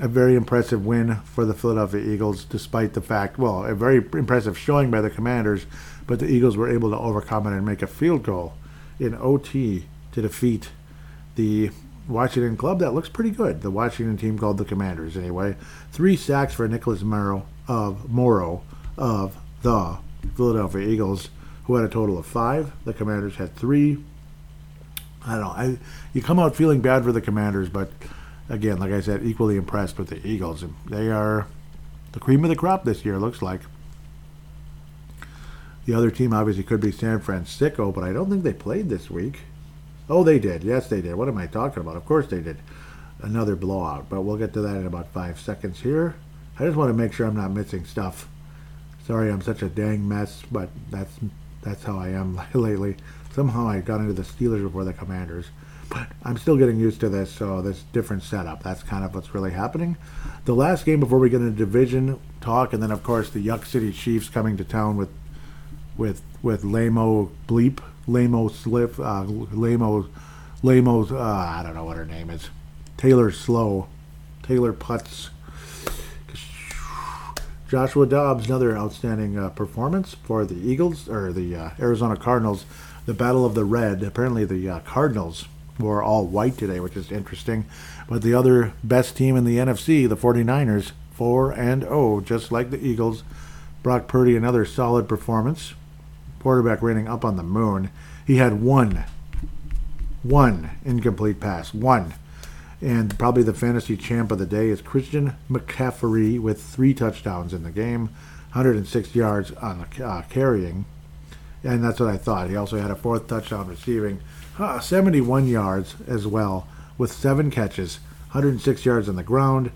a very impressive win for the Philadelphia Eagles, despite the fact, well, a very impressive showing by the Commanders, but the Eagles were able to overcome it and make a field goal in OT to defeat the Washington club that looks pretty good. The Washington team called the Commanders anyway. Three sacks for Nicholas Morrow of Morrow of the Philadelphia Eagles, who had a total of five. The Commanders had three. I don't know. I you come out feeling bad for the Commanders, but again, like I said, equally impressed with the Eagles. They are the cream of the crop this year. Looks like. The other team obviously could be San Francisco, but I don't think they played this week. Oh, they did. Yes, they did. What am I talking about? Of course they did. Another blowout, but we'll get to that in about five seconds here. I just want to make sure I'm not missing stuff. Sorry, I'm such a dang mess, but that's that's how I am lately. Somehow I got into the Steelers before the Commanders, but I'm still getting used to this. So this different setup. That's kind of what's really happening. The last game before we get into division talk, and then of course the Yuck City Chiefs coming to town with with with Lamo Bleep Lamo Slip, uh, Lamo, Lamo's, uh, I don't know what her name is. Taylor Slow, Taylor Putz. Joshua Dobbs, another outstanding uh, performance for the Eagles or the uh, Arizona Cardinals. The Battle of the Red. Apparently, the uh, Cardinals were all white today, which is interesting. But the other best team in the NFC, the 49ers, 4 and 0, just like the Eagles. Brock Purdy, another solid performance quarterback rating up on the moon. He had one, one incomplete pass, one. And probably the fantasy champ of the day is Christian McCaffrey with three touchdowns in the game, 106 yards on the uh, carrying. And that's what I thought. He also had a fourth touchdown receiving, uh, 71 yards as well, with seven catches, 106 yards on the ground,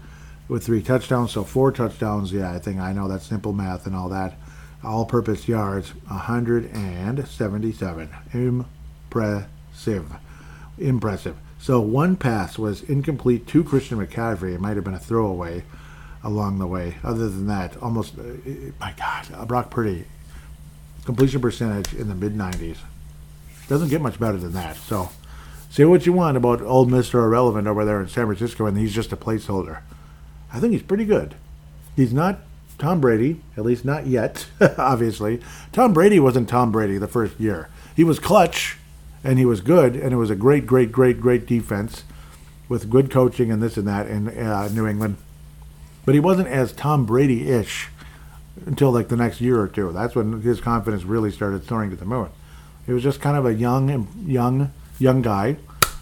with three touchdowns. So four touchdowns. Yeah, I think I know that's simple math and all that. All-purpose yards 177 impressive. Impressive. So one pass was incomplete to christian mccaffrey. It might have been a throwaway along the way. Other than that almost uh, my god brock purdy completion percentage in the mid 90s doesn't get much better than that so say what you want about old mr irrelevant over there in san francisco and he's just a placeholder i think he's pretty good he's not Tom Brady, at least not yet, obviously. Tom Brady wasn't Tom Brady the first year. He was clutch and he was good, and it was a great, great, great, great defense with good coaching and this and that in uh, New England. But he wasn't as Tom Brady ish until like the next year or two. That's when his confidence really started soaring to the moon. He was just kind of a young, young young guy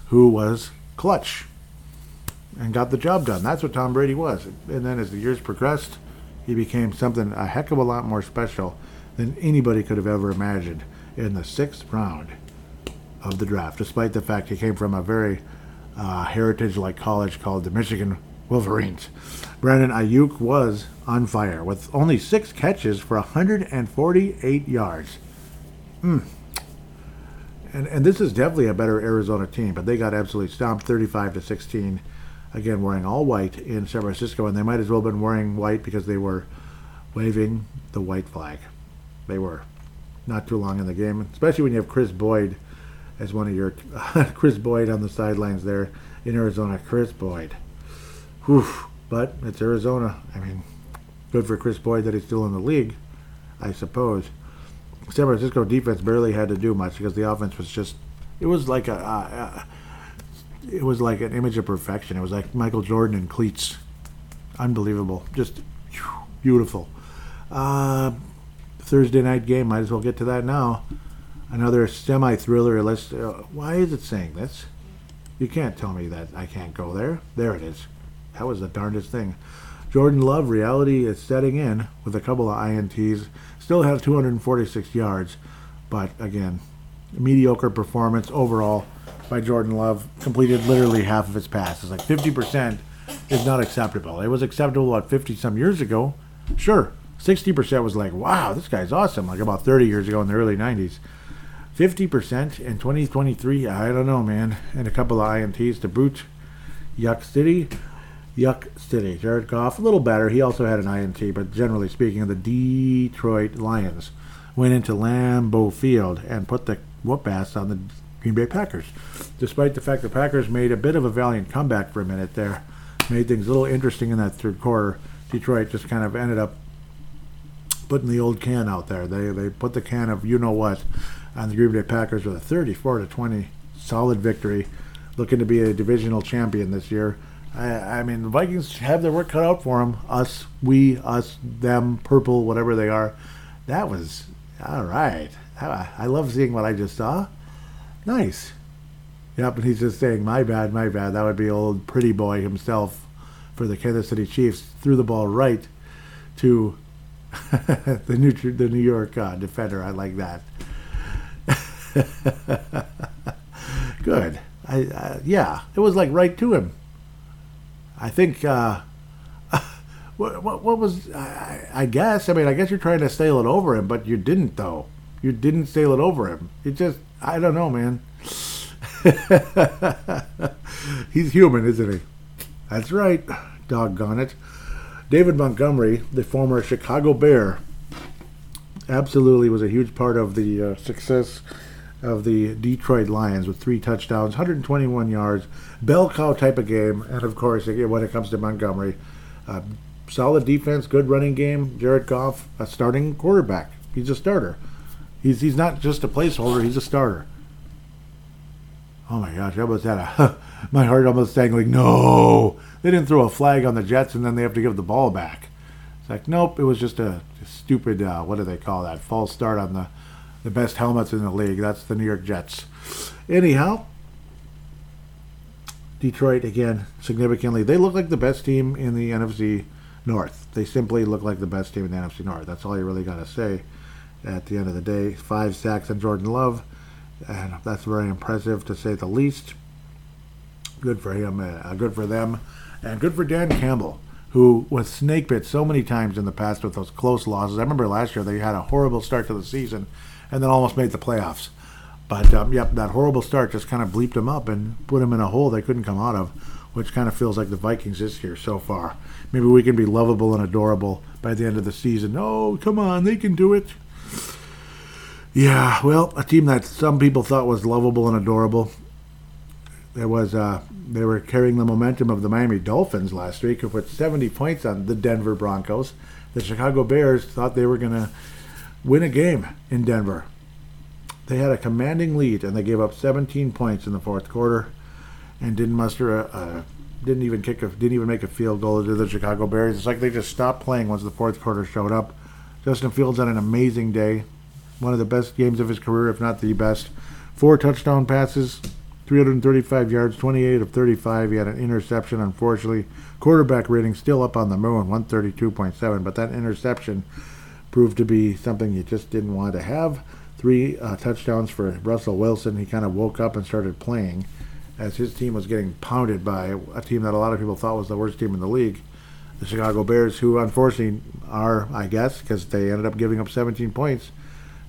who was clutch and got the job done. That's what Tom Brady was. And then as the years progressed, he became something a heck of a lot more special than anybody could have ever imagined in the sixth round of the draft, despite the fact he came from a very uh, heritage like college called the Michigan Wolverines. Brandon Aiyuk was on fire with only six catches for 148 yards. Mm. And, and this is definitely a better Arizona team, but they got absolutely stomped 35 to 16. Again, wearing all white in San Francisco, and they might as well have been wearing white because they were waving the white flag. They were not too long in the game, especially when you have Kris Boyd as one of your Kris Boyd on the sidelines there in Arizona. Kris Boyd. Whew. But it's Arizona. I mean, good for Kris Boyd that he's still in the league, I suppose. San Francisco defense barely had to do much because the offense was just it was like a, uh, it was like an image of perfection. It was like Michael Jordan in cleats, unbelievable, just beautiful. Uh, Thursday night game, might as well get to that now. Another semi thriller. Let's. Uh, why is it saying this? You can't tell me that I can't go there. There it is. That was the darndest thing. Jordan Love, reality is setting in with a couple of INTs. Still has 246 yards, but again, mediocre performance overall by Jordan Love. Completed literally half of his passes. Like 50% is not acceptable. It was acceptable, what, 50 some years ago? Sure. 60% was like, wow, this guy's awesome, like about 30 years ago in the early 90s. 50% in 2023, I don't know, man. And a couple of INTs to boot. Yuck City. Yuck City. Jared Goff, a little better. He also had an INT, but generally speaking, the Detroit Lions went into Lambeau Field and put the whoop ass on the Green Bay Packers. Despite the fact the Packers made a bit of a valiant comeback for a minute there, made things a little interesting in that third quarter. Detroit just kind of ended up putting the old can out there. They they put the can of you know what on the Green Bay Packers with a 34 to 20 solid victory, looking to be a divisional champion this year. I, I mean, the Vikings have their work cut out for them. Us, we, us, them, purple, whatever they are. That was all right. I, I love seeing what I just saw. Nice. Yep, and he's just saying, my bad, my bad. That would be old pretty boy himself for the Kansas City Chiefs. Threw the ball right to the New the New York uh, defender. I like that. Good. I, uh, yeah, it was like right to him. I think. Uh, what, what, what was? I, I guess. I mean, I guess you're trying to sail it over him, but you didn't though. You didn't sail it over him. It just. I don't know, man. He's human, isn't he? That's right. Doggone it. David Montgomery, the former Chicago Bear, absolutely was a huge part of the uh, success of the Detroit Lions with three touchdowns, 121 yards, bell cow type of game, and of course, when it comes to Montgomery, uh, solid defense, good running game. Jared Goff, a starting quarterback. He's a starter. He's he's not just a placeholder. He's a starter. Oh my gosh, I almost had a my heart almost sang like no. They didn't throw a flag on the Jets and then they have to give the ball back. It's like nope, it was just a, stupid uh, what do they call that false start on the the best helmets in the league. That's the New York Jets. Anyhow, Detroit again significantly. They look like the best team in the NFC North. They simply look like the best team in the NFC North. That's all you really got to say. At the end of the day, five sacks on Jordan Love, and that's very impressive to say the least. Good for him. Uh, good for them, and good for Dan Campbell who was snake bit so many times in the past with those close losses. I remember last year they had a horrible start to the season and then almost made the playoffs. But um, yep, that horrible start just kind of bleeped them up and put them in a hole they couldn't come out of, which kind of feels like the Vikings this year so far. Maybe we can be lovable and adorable by the end of the season. Oh, come on, they can do it. Yeah, well, a team that some people thought was lovable and adorable. There was uh, they were carrying the momentum of the Miami Dolphins last week, who put 70 points on the Denver Broncos. The Chicago Bears thought they were going to win a game in Denver. They had a commanding lead and they gave up 17 points in the fourth quarter and didn't muster a, a didn't even kick a didn't even make a field goal to the Chicago Bears. It's like they just stopped playing once the fourth quarter showed up. Justin Fields had an amazing day, one of the best games of his career, if not the best. Four touchdown passes, 335 yards, 28 of 35. He had an interception, unfortunately. Quarterback rating still up on the moon, 132.7, but that interception proved to be something you just didn't want to have. Three uh, touchdowns for Russell Wilson. He kind of woke up and started playing as his team was getting pounded by a team that a lot of people thought was the worst team in the league, the Chicago Bears, who unfortunately are, I guess, because they ended up giving up 17 points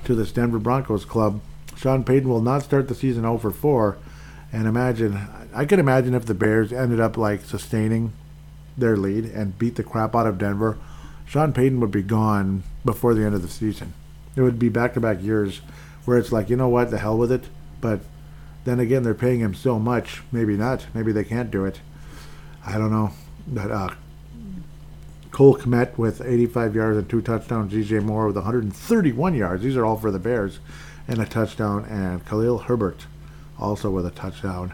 to this Denver Broncos club. Sean Payton will not start the season 0 for 4. And imagine, I could imagine if the Bears ended up like sustaining their lead and beat the crap out of Denver, Sean Payton would be gone before the end of the season. It would be back to back years where it's like, you know what, the hell with it. But then again, they're paying him so much. Maybe not. Maybe they can't do it. I don't know. But uh, Cole Kmet with 85 yards and two touchdowns. DJ Moore with 131 yards. These are all for the Bears and a touchdown. And Khalil Herbert also with a touchdown.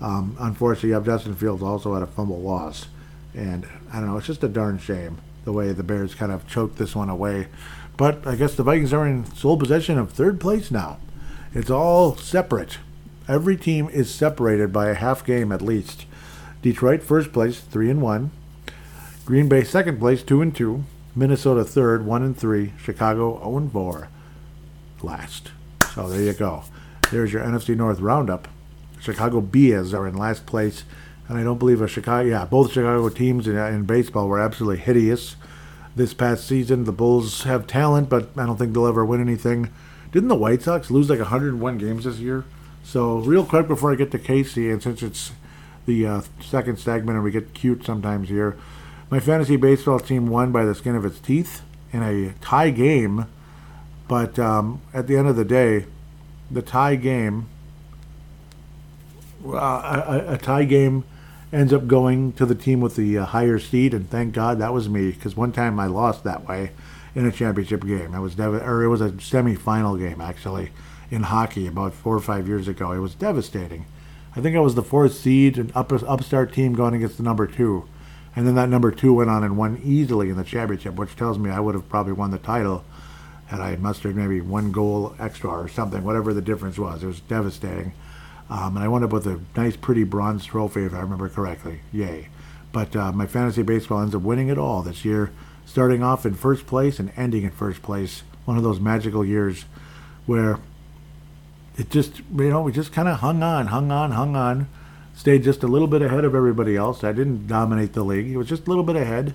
Um, unfortunately, you have Justin Fields also had a fumble loss. And I don't know, it's just a darn shame the way the Bears kind of choked this one away. But I guess the Vikings are in sole possession of third place now. It's all separate. Every team is separated by a half game at least. Detroit first place, three and one. Green Bay second place, two and two. Minnesota third, one and three. Chicago zero and four. Last. So there you go. There's your NFC North roundup. Chicago Bears are in last place, and I don't believe a Chicago. Yeah, both Chicago teams in, in baseball were absolutely hideous this past season. The Bulls have talent, but I don't think they'll ever win anything. Didn't the White Sox lose like 101 games this year? So, real quick before I get to Casey, and since it's the uh, second segment and we get cute sometimes here, my fantasy baseball team won by the skin of its teeth in a tie game. But um, at the end of the day, the tie game, uh, a, a, tie game ends up going to the team with the uh, higher seed, and thank God that was me because one time I lost that way in a championship game. It was dev- or it was a semifinal game actually in hockey about four or five years ago. It was devastating. I think I was the fourth seed, and up, upstart team going against the number two. And then that number two went on and won easily in the championship, which tells me I would have probably won the title had I mustered maybe one goal extra or something, whatever the difference was. It was devastating. Um, and I wound up with a nice, pretty bronze trophy, if I remember correctly. Yay. But uh, my fantasy baseball ends up winning it all this year, starting off in first place and ending in first place. One of those magical years where it just you know we just kind of hung on, hung on, hung on, stayed just a little bit ahead of everybody else. I didn't dominate the league; it was just a little bit ahead.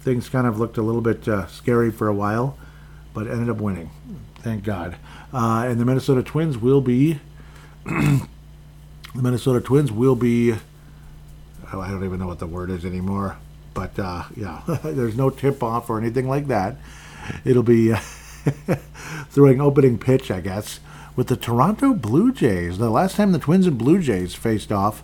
Things kind of looked a little bit uh, scary for a while, but ended up winning. Thank God. Uh, and the Minnesota Twins will be the Minnesota Twins will be. Oh, I don't even know what the word is anymore. But uh, yeah, there's no tip off or anything like that. It'll be throwing opening pitch, I guess, with the Toronto Blue Jays. The last time the Twins and Blue Jays faced off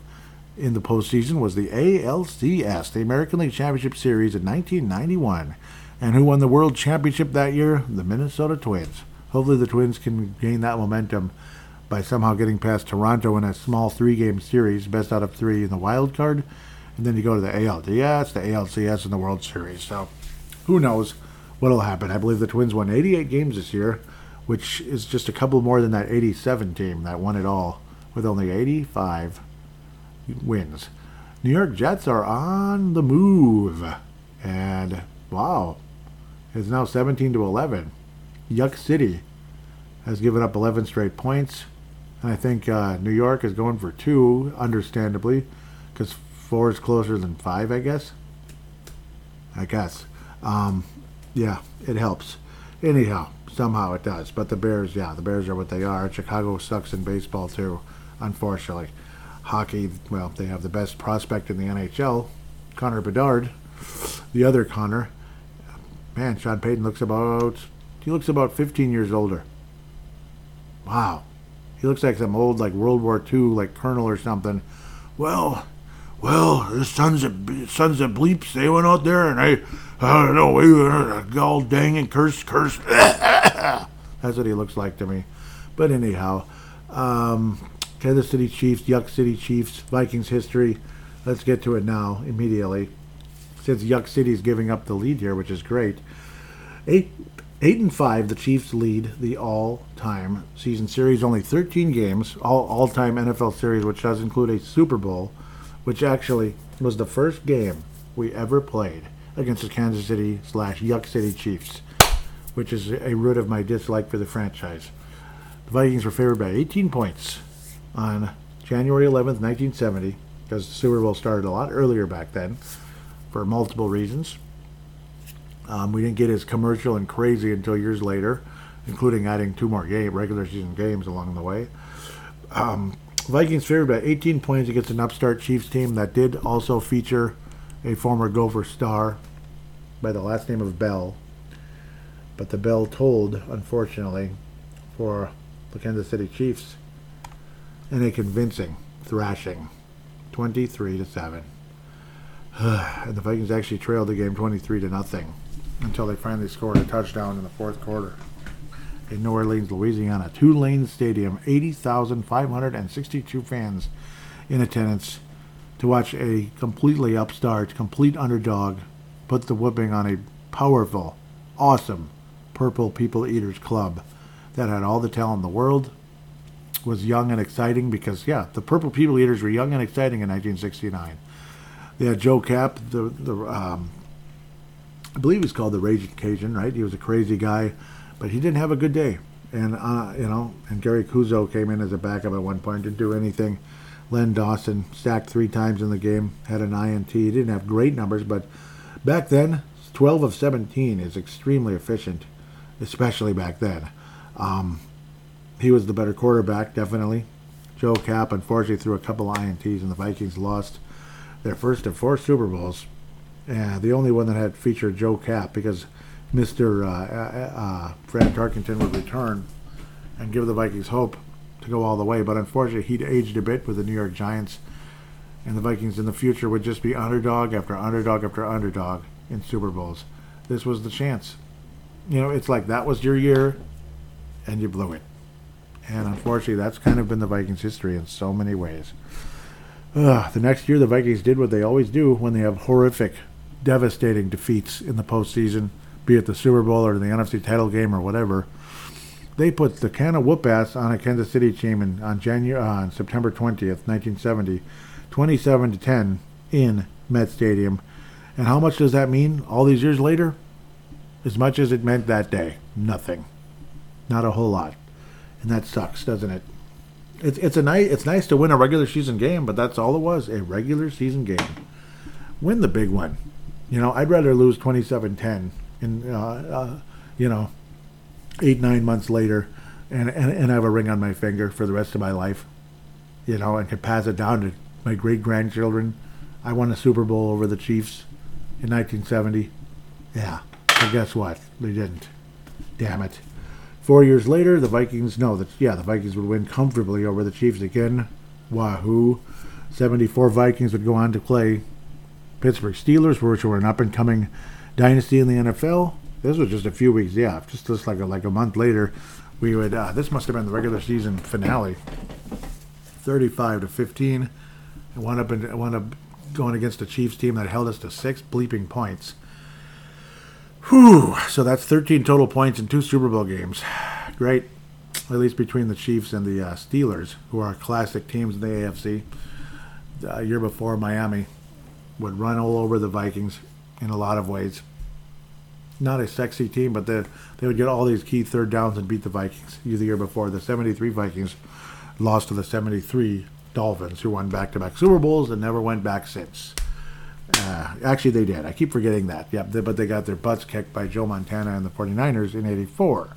in the postseason was the ALCS, the American League Championship Series in 1991. And who won the World Championship that year? The Minnesota Twins. Hopefully, the Twins can gain that momentum by somehow getting past Toronto in a small three game series, best out of three in the wild card. And then you go to the ALDS, the ALCS, and the World Series. So who knows what'll happen? I believe the Twins won 88 games this year which is just a couple more than that 87 team that won it all with only 85 wins. New York Jets are on the move. And wow, it's now 17 to 11. Yuck City has given up 11 straight points. I think uh, New York is going for two, understandably, because four is closer than five, I guess. I guess. Um, yeah, it helps. Anyhow, somehow it does. But the Bears, yeah, the Bears are what they are. Chicago sucks in baseball too, unfortunately. Hockey, well, they have the best prospect in the NHL, Connor Bedard. The other Connor, man, Sean Payton looks about he looks about 15 years older. Wow, he looks like some old like World War II like colonel or something. Well, well, the sons of sons of bleeps, they went out there and they, I don't know, we were all dang and curse, curse. That's what he looks like to me. But anyhow, um, Kansas City Chiefs, Yuck City Chiefs, Vikings history. Let's get to it now immediately. Since Yuck City is giving up the lead here, which is great. Eight Eight and five, the Chiefs lead the all-time season series. Only 13 games, all all-time NFL series, which does include a Super Bowl, which actually was the first game we ever played against the Kansas City slash Yuck City Chiefs, which is a root of my dislike for the franchise. The Vikings were favored by 18 points on January 11th, 1970, because the Super Bowl started a lot earlier back then for multiple reasons. Um, we didn't get as commercial and crazy until years later, including adding two more game regular season games along the way. Um, Vikings favored by 18 points against an upstart Chiefs team that did also feature a former Gopher star by the last name of Bell. But the bell tolled, unfortunately, for the Kansas City Chiefs in a convincing thrashing, 23 to 7. and the Vikings actually trailed the game 23 to nothing until they finally scored a touchdown in the fourth quarter. In New Orleans, Louisiana, Tulane Stadium, 80,562 fans in attendance to watch a completely upstart, complete underdog put the whooping on a powerful, awesome Purple People Eaters Club that had all the talent in the world, was young and exciting because, yeah, the Purple People Eaters were young and exciting in 1969. They had Joe Kapp, the, the um, I believe he's called the Raging Cajun, right? He was a crazy guy, but he didn't have a good day. And, uh, you know, and Gary Cuozzo came in as a backup at one point, didn't do anything. Len Dawson stacked three times in the game, had an INT. He didn't have great numbers, but back then, 12 of 17 is extremely efficient, especially back then. Um, he was the better quarterback, definitely. Joe Kapp, unfortunately, threw a couple INTs, and the Vikings lost their first of four Super Bowls. Uh, the only one that had featured Joe Kapp because Mr. Uh, uh, uh, Fran Tarkenton would return and give the Vikings hope to go all the way. But unfortunately, he'd aged a bit with the New York Giants, and the Vikings in the future would just be underdog after underdog after underdog in Super Bowls. This was the chance. You know, it's like that was your year, and you blew it. And unfortunately, that's kind of been the Vikings' history in so many ways. Uh, the next year, the Vikings did what they always do when they have horrific, devastating defeats in the postseason, be it the Super Bowl or the NFC title game or whatever. They put the can of whoop ass on a Kansas City team in, on January uh, on September 20th, 1970, 27 to 10 in Met Stadium. And how much does that mean all these years later? As much as it meant that day, nothing. Not a whole lot. And that sucks, doesn't it? It's it's a nice it's nice to win a regular season game, but that's all it was a regular season game. Win the big one. You know, I'd rather lose 27-10 in uh, uh, you know eight nine months later, and, and and have a ring on my finger for the rest of my life. You know, and could pass it down to my great grandchildren. I won a Super Bowl over the Chiefs in 1970. Yeah, but guess what? They didn't. Damn it. Four years later, the Vikings, no, the, yeah, the Vikings would win comfortably over the Chiefs again. Wahoo. 74 Vikings would go on to play Pittsburgh Steelers, which were an up and coming dynasty in the NFL. This was just a few weeks, yeah, just, just like a, like a month later. We would, uh, this must have been the regular season finale. 35 to 15. And wound up, in, wound up going against a Chiefs team that held us to six bleeping points. Whew. So that's 13 total points in two Super Bowl games. Great. At least between the Chiefs and the uh, Steelers, who are classic teams in the AFC. The year before, Miami would run all over the Vikings in a lot of ways. Not a sexy team, but they, they would get all these key third downs and beat the Vikings. The year before, the 73 Vikings lost to the 73 Dolphins, who won back to back Super Bowls and never went back since. Uh, actually, they did. I keep forgetting that. Yep, they, but they got their butts kicked by Joe Montana and the 49ers in 84.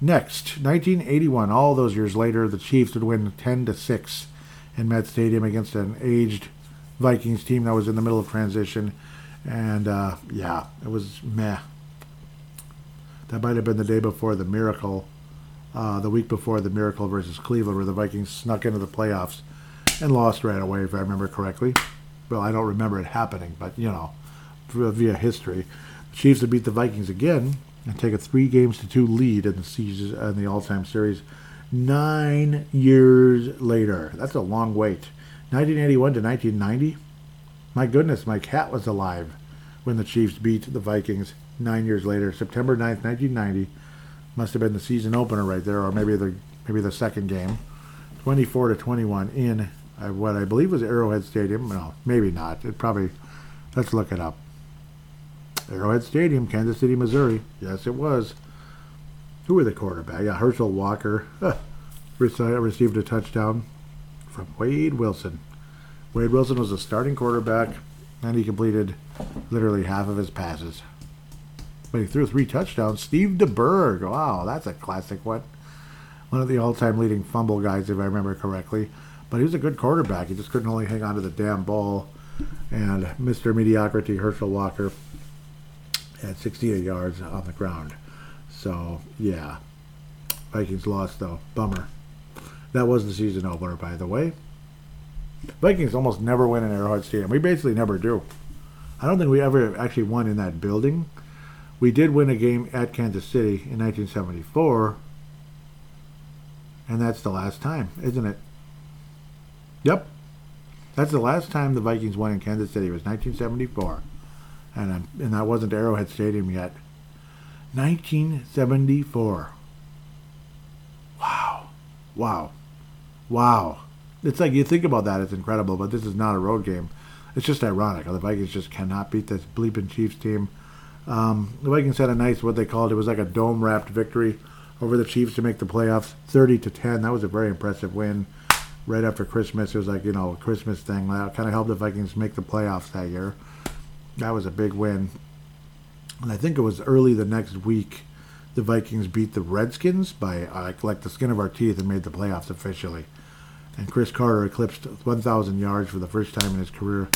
Next, 1981, all those years later, the Chiefs would win 10 to 6 in Met Stadium against an aged Vikings team that was in the middle of transition. And uh, yeah, it was meh. That might have been the day before the miracle, uh, the week before the miracle versus Cleveland, where the Vikings snuck into the playoffs and lost right away, if I remember correctly well, I don't remember it happening, but you know, via history, the Chiefs would beat the Vikings again and take a three games to two lead in the season in the all-time series. Nine years later, that's a long wait. 1981 to 1990. My goodness, my cat was alive when the Chiefs beat the Vikings nine years later, September 9th, 1990. Must have been the season opener right there, or maybe the maybe the second game. 24 to 21 in uh, what I believe was Arrowhead Stadium. No, maybe not. It probably. Let's look it up. Arrowhead Stadium, Kansas City, Missouri. Yes, it was. Who were the quarterback? Yeah, Herschel Walker received a touchdown from Wade Wilson. Wade Wilson was a starting quarterback, and he completed literally half of his passes. But he threw three touchdowns. Steve DeBerg. Wow, that's a classic one. One of the all-time leading fumble guys, if I remember correctly. But he was a good quarterback. He just couldn't only hang on to the damn ball. And Mr. Mediocrity, Herschel Walker, had 68 yards on the ground. So, yeah. Vikings lost, though. Bummer. That was the season opener, by the way. Vikings almost never win in Arrowhead Stadium. We basically never do. I don't think we ever actually won in that building. We did win a game at Kansas City in 1974, and that's the last time, isn't it? Yep. That's the last time the Vikings won in Kansas City. It was 1974. And, and that wasn't Arrowhead Stadium yet. 1974. Wow. Wow. Wow. It's like you think about that, it's incredible, but this is not a road game. It's just ironic. The Vikings just cannot beat this bleeping Chiefs team. Um, the Vikings had a nice, what they called it was like a dome wrapped victory over the Chiefs to make the playoffs, 30 to 10. That was a very impressive win. Right after Christmas, it was like you know a Christmas thing. That kind of helped the Vikings make the playoffs that year. That was a big win. And I think it was early the next week, the Vikings beat the Redskins by uh, like the skin of our teeth and made the playoffs officially. And Cris Carter eclipsed 1,000 yards for the first time in his career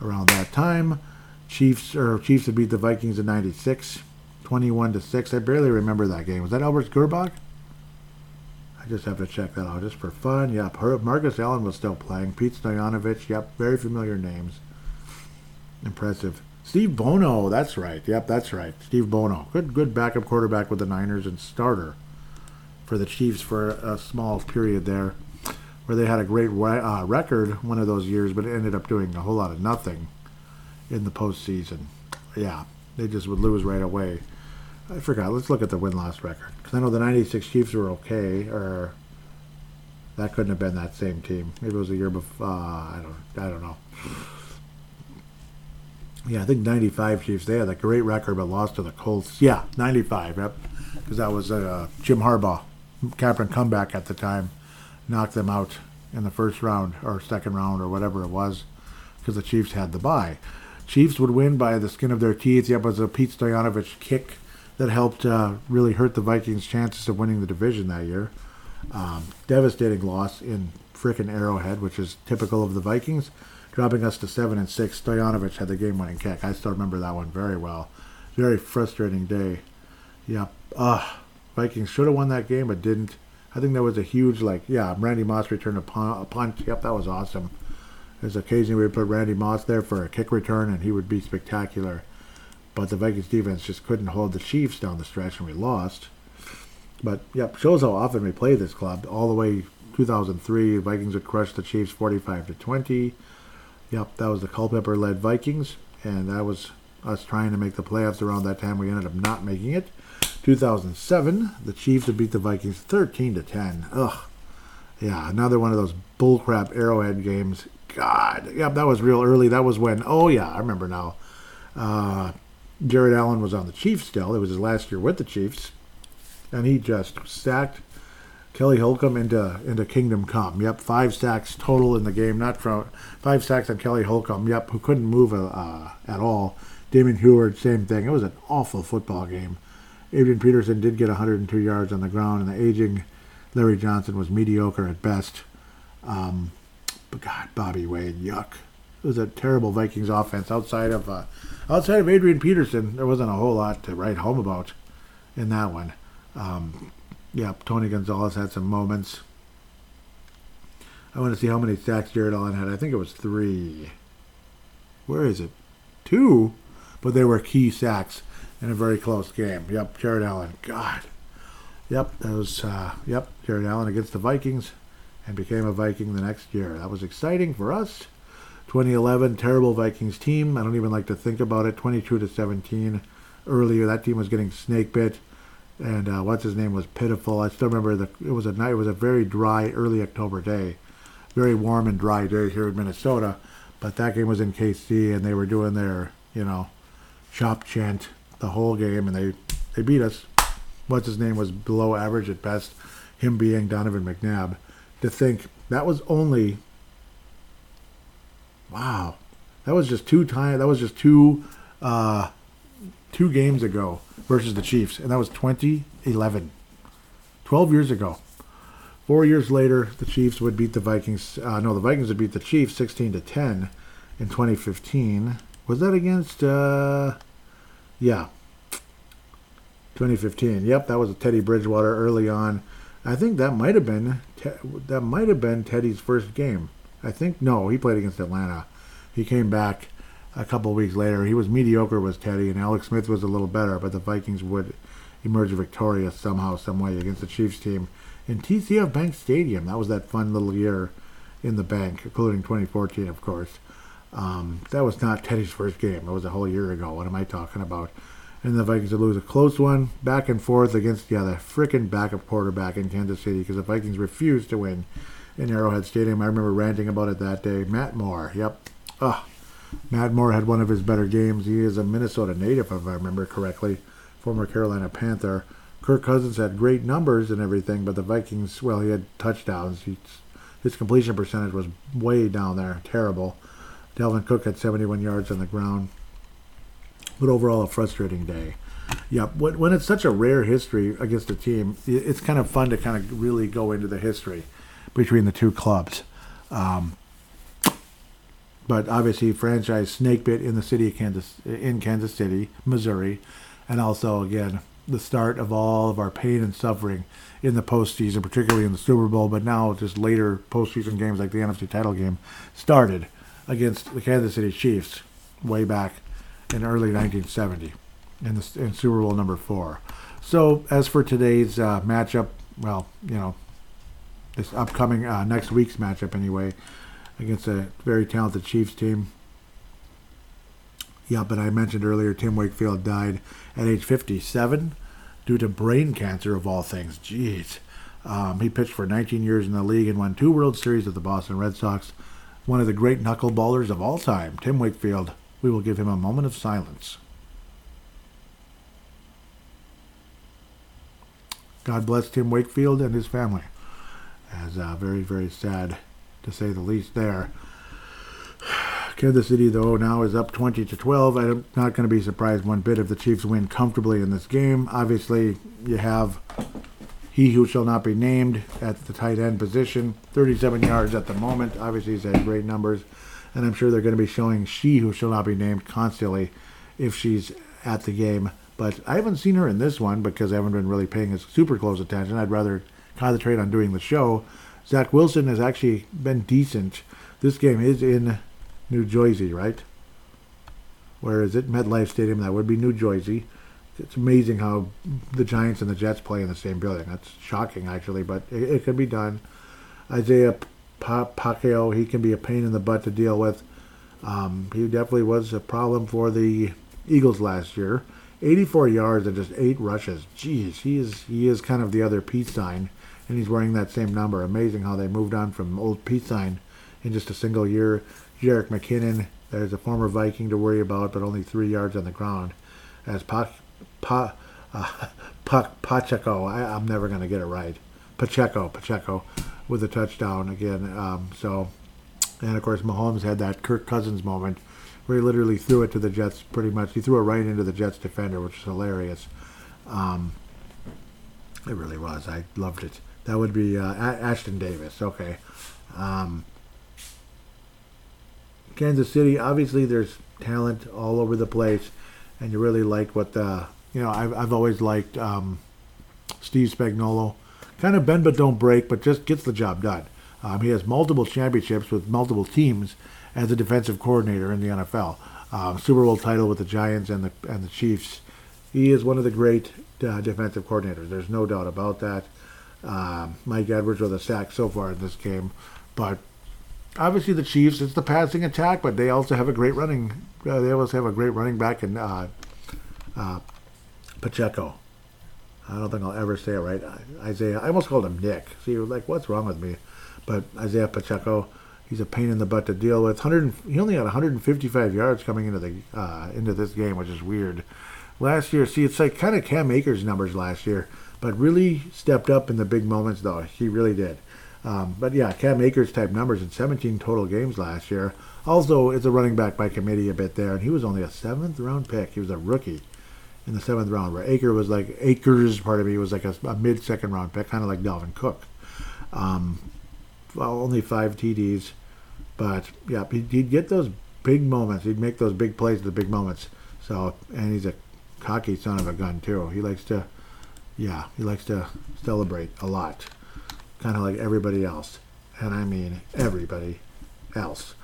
around that time. Chiefs or Chiefs had beat the Vikings in '96, 21 to six. I barely remember that game. Was that Albert Gerbach? I just have to check that out just for fun. Yep, Marcus Allen was still playing. Pete Stoyanovich. Yep, very familiar names. Impressive. Steve Bono. That's right. Yep, that's right. Steve Bono. Good, good backup quarterback with the Niners and starter for the Chiefs for a small period there, where they had a great uh, record one of those years, but ended up doing a whole lot of nothing in the postseason. Yeah, they just would lose right away. I forgot. Let's look at the win loss record because I know the '96 Chiefs were okay, or that couldn't have been that same team. Maybe it was a year before. Uh, I don't. I don't know. Yeah, I think '95 Chiefs. They had a great record, but lost to the Colts. Yeah, '95. Yep, because that was uh, Jim Harbaugh, Captain comeback at the time, knocked them out in the first round or second round or whatever it was, because the Chiefs had the bye. Chiefs would win by the skin of their teeth. Yep, it was a Pete Stoyanovich kick that helped uh, really hurt the Vikings' chances of winning the division that year. Um, devastating loss in frickin' Arrowhead, which is typical of the Vikings, dropping us to seven and six. Stoyanovich had the game-winning kick. I still remember that one very well. Very frustrating day. Yep. Uh, Vikings should have won that game, but didn't. I think that was a huge, like, yeah, Randy Moss returned a, punt. Yep, that was awesome. There's occasionally we put Randy Moss there for a kick return, and he would be spectacular. But the Vikings defense just couldn't hold the Chiefs down the stretch, and we lost. But yep, shows how often we play this club. All the way 2003, Vikings would crush the Chiefs 45 to 20. Yep, that was the Culpepper-led Vikings, and that was us trying to make the playoffs around that time. We ended up not making it. 2007, the Chiefs beat the Vikings 13 to 10. Ugh. Yeah, another one of those bullcrap Arrowhead games. God, yep, that was real early. That was when, oh yeah, I remember now. Uh, Jared Allen was on the Chiefs still. It was his last year with the Chiefs, and he just sacked Kelly Holcomb into into Kingdom Come. Yep, five sacks total in the game. Not from five sacks on Kelly Holcomb. Yep, who couldn't move uh, at all. Damon Huard, same thing. It was an awful football game. Adrian Peterson did get 102 yards on the ground, and the aging Larry Johnson was mediocre at best. Um, but God, Bobby Wade, yuck. It was a terrible Vikings offense outside of uh, outside of Adrian Peterson. There wasn't a whole lot to write home about in that one. Um, yeah, Tony Gonzalez had some moments. I want to see how many sacks Jared Allen had. I think it was three. Where is it? Two, but they were key sacks in a very close game. Yep, Jared Allen. God. Yep, that was uh, yep Jared Allen against the Vikings and became a Viking the next year. That was exciting for us. 2011, terrible Vikings team. I don't even like to think about it. 22 to 17 earlier. That team was getting snake bit, and uh, what's his name was pitiful. I still remember the it was a night. It was a very dry early October day, very warm and dry day here in Minnesota. But that game was in KC, and they were doing their you know chop chant the whole game, and they they beat us. What's his name was below average at best. Him being Donovan McNabb. To think that was only wow, that was just two time. That was just two uh, two games ago versus the Chiefs, and that was 2011. 12 years ago. Four years later, the Chiefs would beat the Vikings. Uh, no, the Vikings would beat the Chiefs 16 to 10 in 2015. Was that against? Uh, yeah, 2015. Yep, that was Teddy Bridgewater early on. I think that might have been that might have been Teddy's first game. I think no, he played against Atlanta. He came back a couple weeks later. He was mediocre, was Teddy, and Alex Smith was a little better, but the Vikings would emerge victorious somehow, some way against the Chiefs team in TCF Bank Stadium. That was that fun little year in the bank, including 2014, of course. Um, that was not Teddy's first game. It was a whole year ago. What am I talking about? And the Vikings would lose a close one, back and forth against yeah, the freaking backup quarterback in Kansas City because the Vikings refused to win in Arrowhead Stadium. I remember ranting about it that day. Matt Moore, yep. Ugh. Matt Moore had one of his better games. He is a Minnesota native, if I remember correctly, former Carolina Panther. Kirk Cousins had great numbers and everything, but the Vikings, well, he had touchdowns. His completion percentage was way down there, terrible. Dalvin Cook had 71 yards on the ground. But overall, a frustrating day. Yeah, when, it's such a rare history against a team, it's kind of fun to kind of really go into the history between the two clubs. Um, but obviously, franchise snake bit in the city of Kansas, in Kansas City, Missouri, and also again the start of all of our pain and suffering in the postseason, particularly in the Super Bowl, but now just later postseason games like the NFC title game started against the Kansas City Chiefs way back in early 1970 in, the, in Super Bowl number four. So as for today's uh, matchup, well, you know, this upcoming uh, next week's matchup anyway, against a very talented Chiefs team. Yeah, but I mentioned earlier Tim Wakefield died at age 57 due to brain cancer, of all things. Jeez. Um, he pitched for 19 years in the league and won two World Series with the Boston Red Sox. One of the great knuckleballers of all time, Tim Wakefield. We will give him a moment of silence. God bless Tim Wakefield and his family. As uh, very, very sad to say the least there. Kansas City, though, now is up 20 to 12. I'm not going to be surprised one bit if the Chiefs win comfortably in this game. Obviously, you have he who shall not be named at the tight end position, 37 yards at the moment. Obviously, he's had great numbers, and I'm sure they're going to be showing she who shall not be named constantly if she's at the game. But I haven't seen her in this one because I haven't been really paying super close attention. I'd rather concentrate on doing the show. Zach Wilson has actually been decent. This game is in New Jersey, right? Where is it? MetLife Stadium. That would be New Jersey. It's amazing how the Giants and the Jets play in the same building. That's shocking, actually, but it, it can be done. Isaiah Pacheco, he can be a pain in the butt to deal with. Um, he definitely was a problem for the Eagles last year. 84 yards and just eight rushes. Jeez, he is he is kind of the other peace sign and he's wearing that same number. Amazing how they moved on from old peace sign in just a single year. Jerick McKinnon, there's a former Viking to worry about, but only three yards on the ground. As pa, pa, uh, pa, Pacheco, I, am never going to get it right. Pacheco, Pacheco, with a touchdown again. Um, so, and of course, Mahomes had that Kirk Cousins moment where he literally threw it to the Jets pretty much. He threw it right into the Jets defender, which is hilarious. Um, it really was. I loved it. That would be uh, Ashtyn Davis. Okay. Um, Kansas City, obviously, there's talent all over the place, and you really like what the you know. I've I've always liked um, Steve Spagnuolo, kind of bend but don't break, but just gets the job done. Um, he has multiple championships with multiple teams as a defensive coordinator in the NFL. Um, Super Bowl title with the Giants and the and the Chiefs. He is one of the great uh, defensive coordinators. There's no doubt about that. Um, Mike Edwards with a sack so far in this game, but obviously the Chiefs. It's the passing attack, but they also have a great running. Uh, they also have a great running back in uh, uh, Pacheco. I don't think I'll ever say it right. Isaiah. I almost called him Nick. See, like, what's wrong with me? But Isaiah Pacheco, he's a pain in the butt to deal with. 100. He only had 155 yards coming into the uh, into this game, which is weird. Last year, see, it's like kind of Cam Akers numbers last year, but really stepped up in the big moments, though. He really did. Um, but yeah, Cam Akers type numbers in 17 total games last year. Also, it's a running back by committee a bit there, and he was only a seventh round pick. He was a rookie in the seventh round, where Aker was like Akers, part of me was like a, a mid second round pick, kind of like Dalvin Cook. Um, well, only five TDs, but yeah, he'd, he'd get those big moments. He'd make those big plays at the big moments. So, and he's a cocky son of a gun too. He likes to, yeah, he likes to celebrate a lot, kind of like everybody else, and I mean everybody else.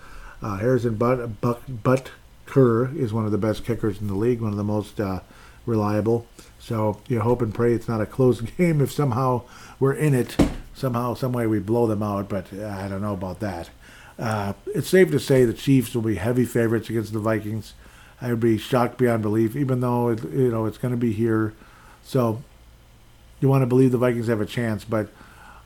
Uh, Harrison Butt, Butt Kerr is one of the best kickers in the league, one of the most uh, reliable. So you hope and pray it's not a close game. If somehow we're in it, somehow, some way we blow them out, but uh, I don't know about that. Uh, it's safe to say the Chiefs will be heavy favorites against the Vikings. I would be shocked beyond belief, even though it, you know it's going to be here. So you want to believe the Vikings have a chance, but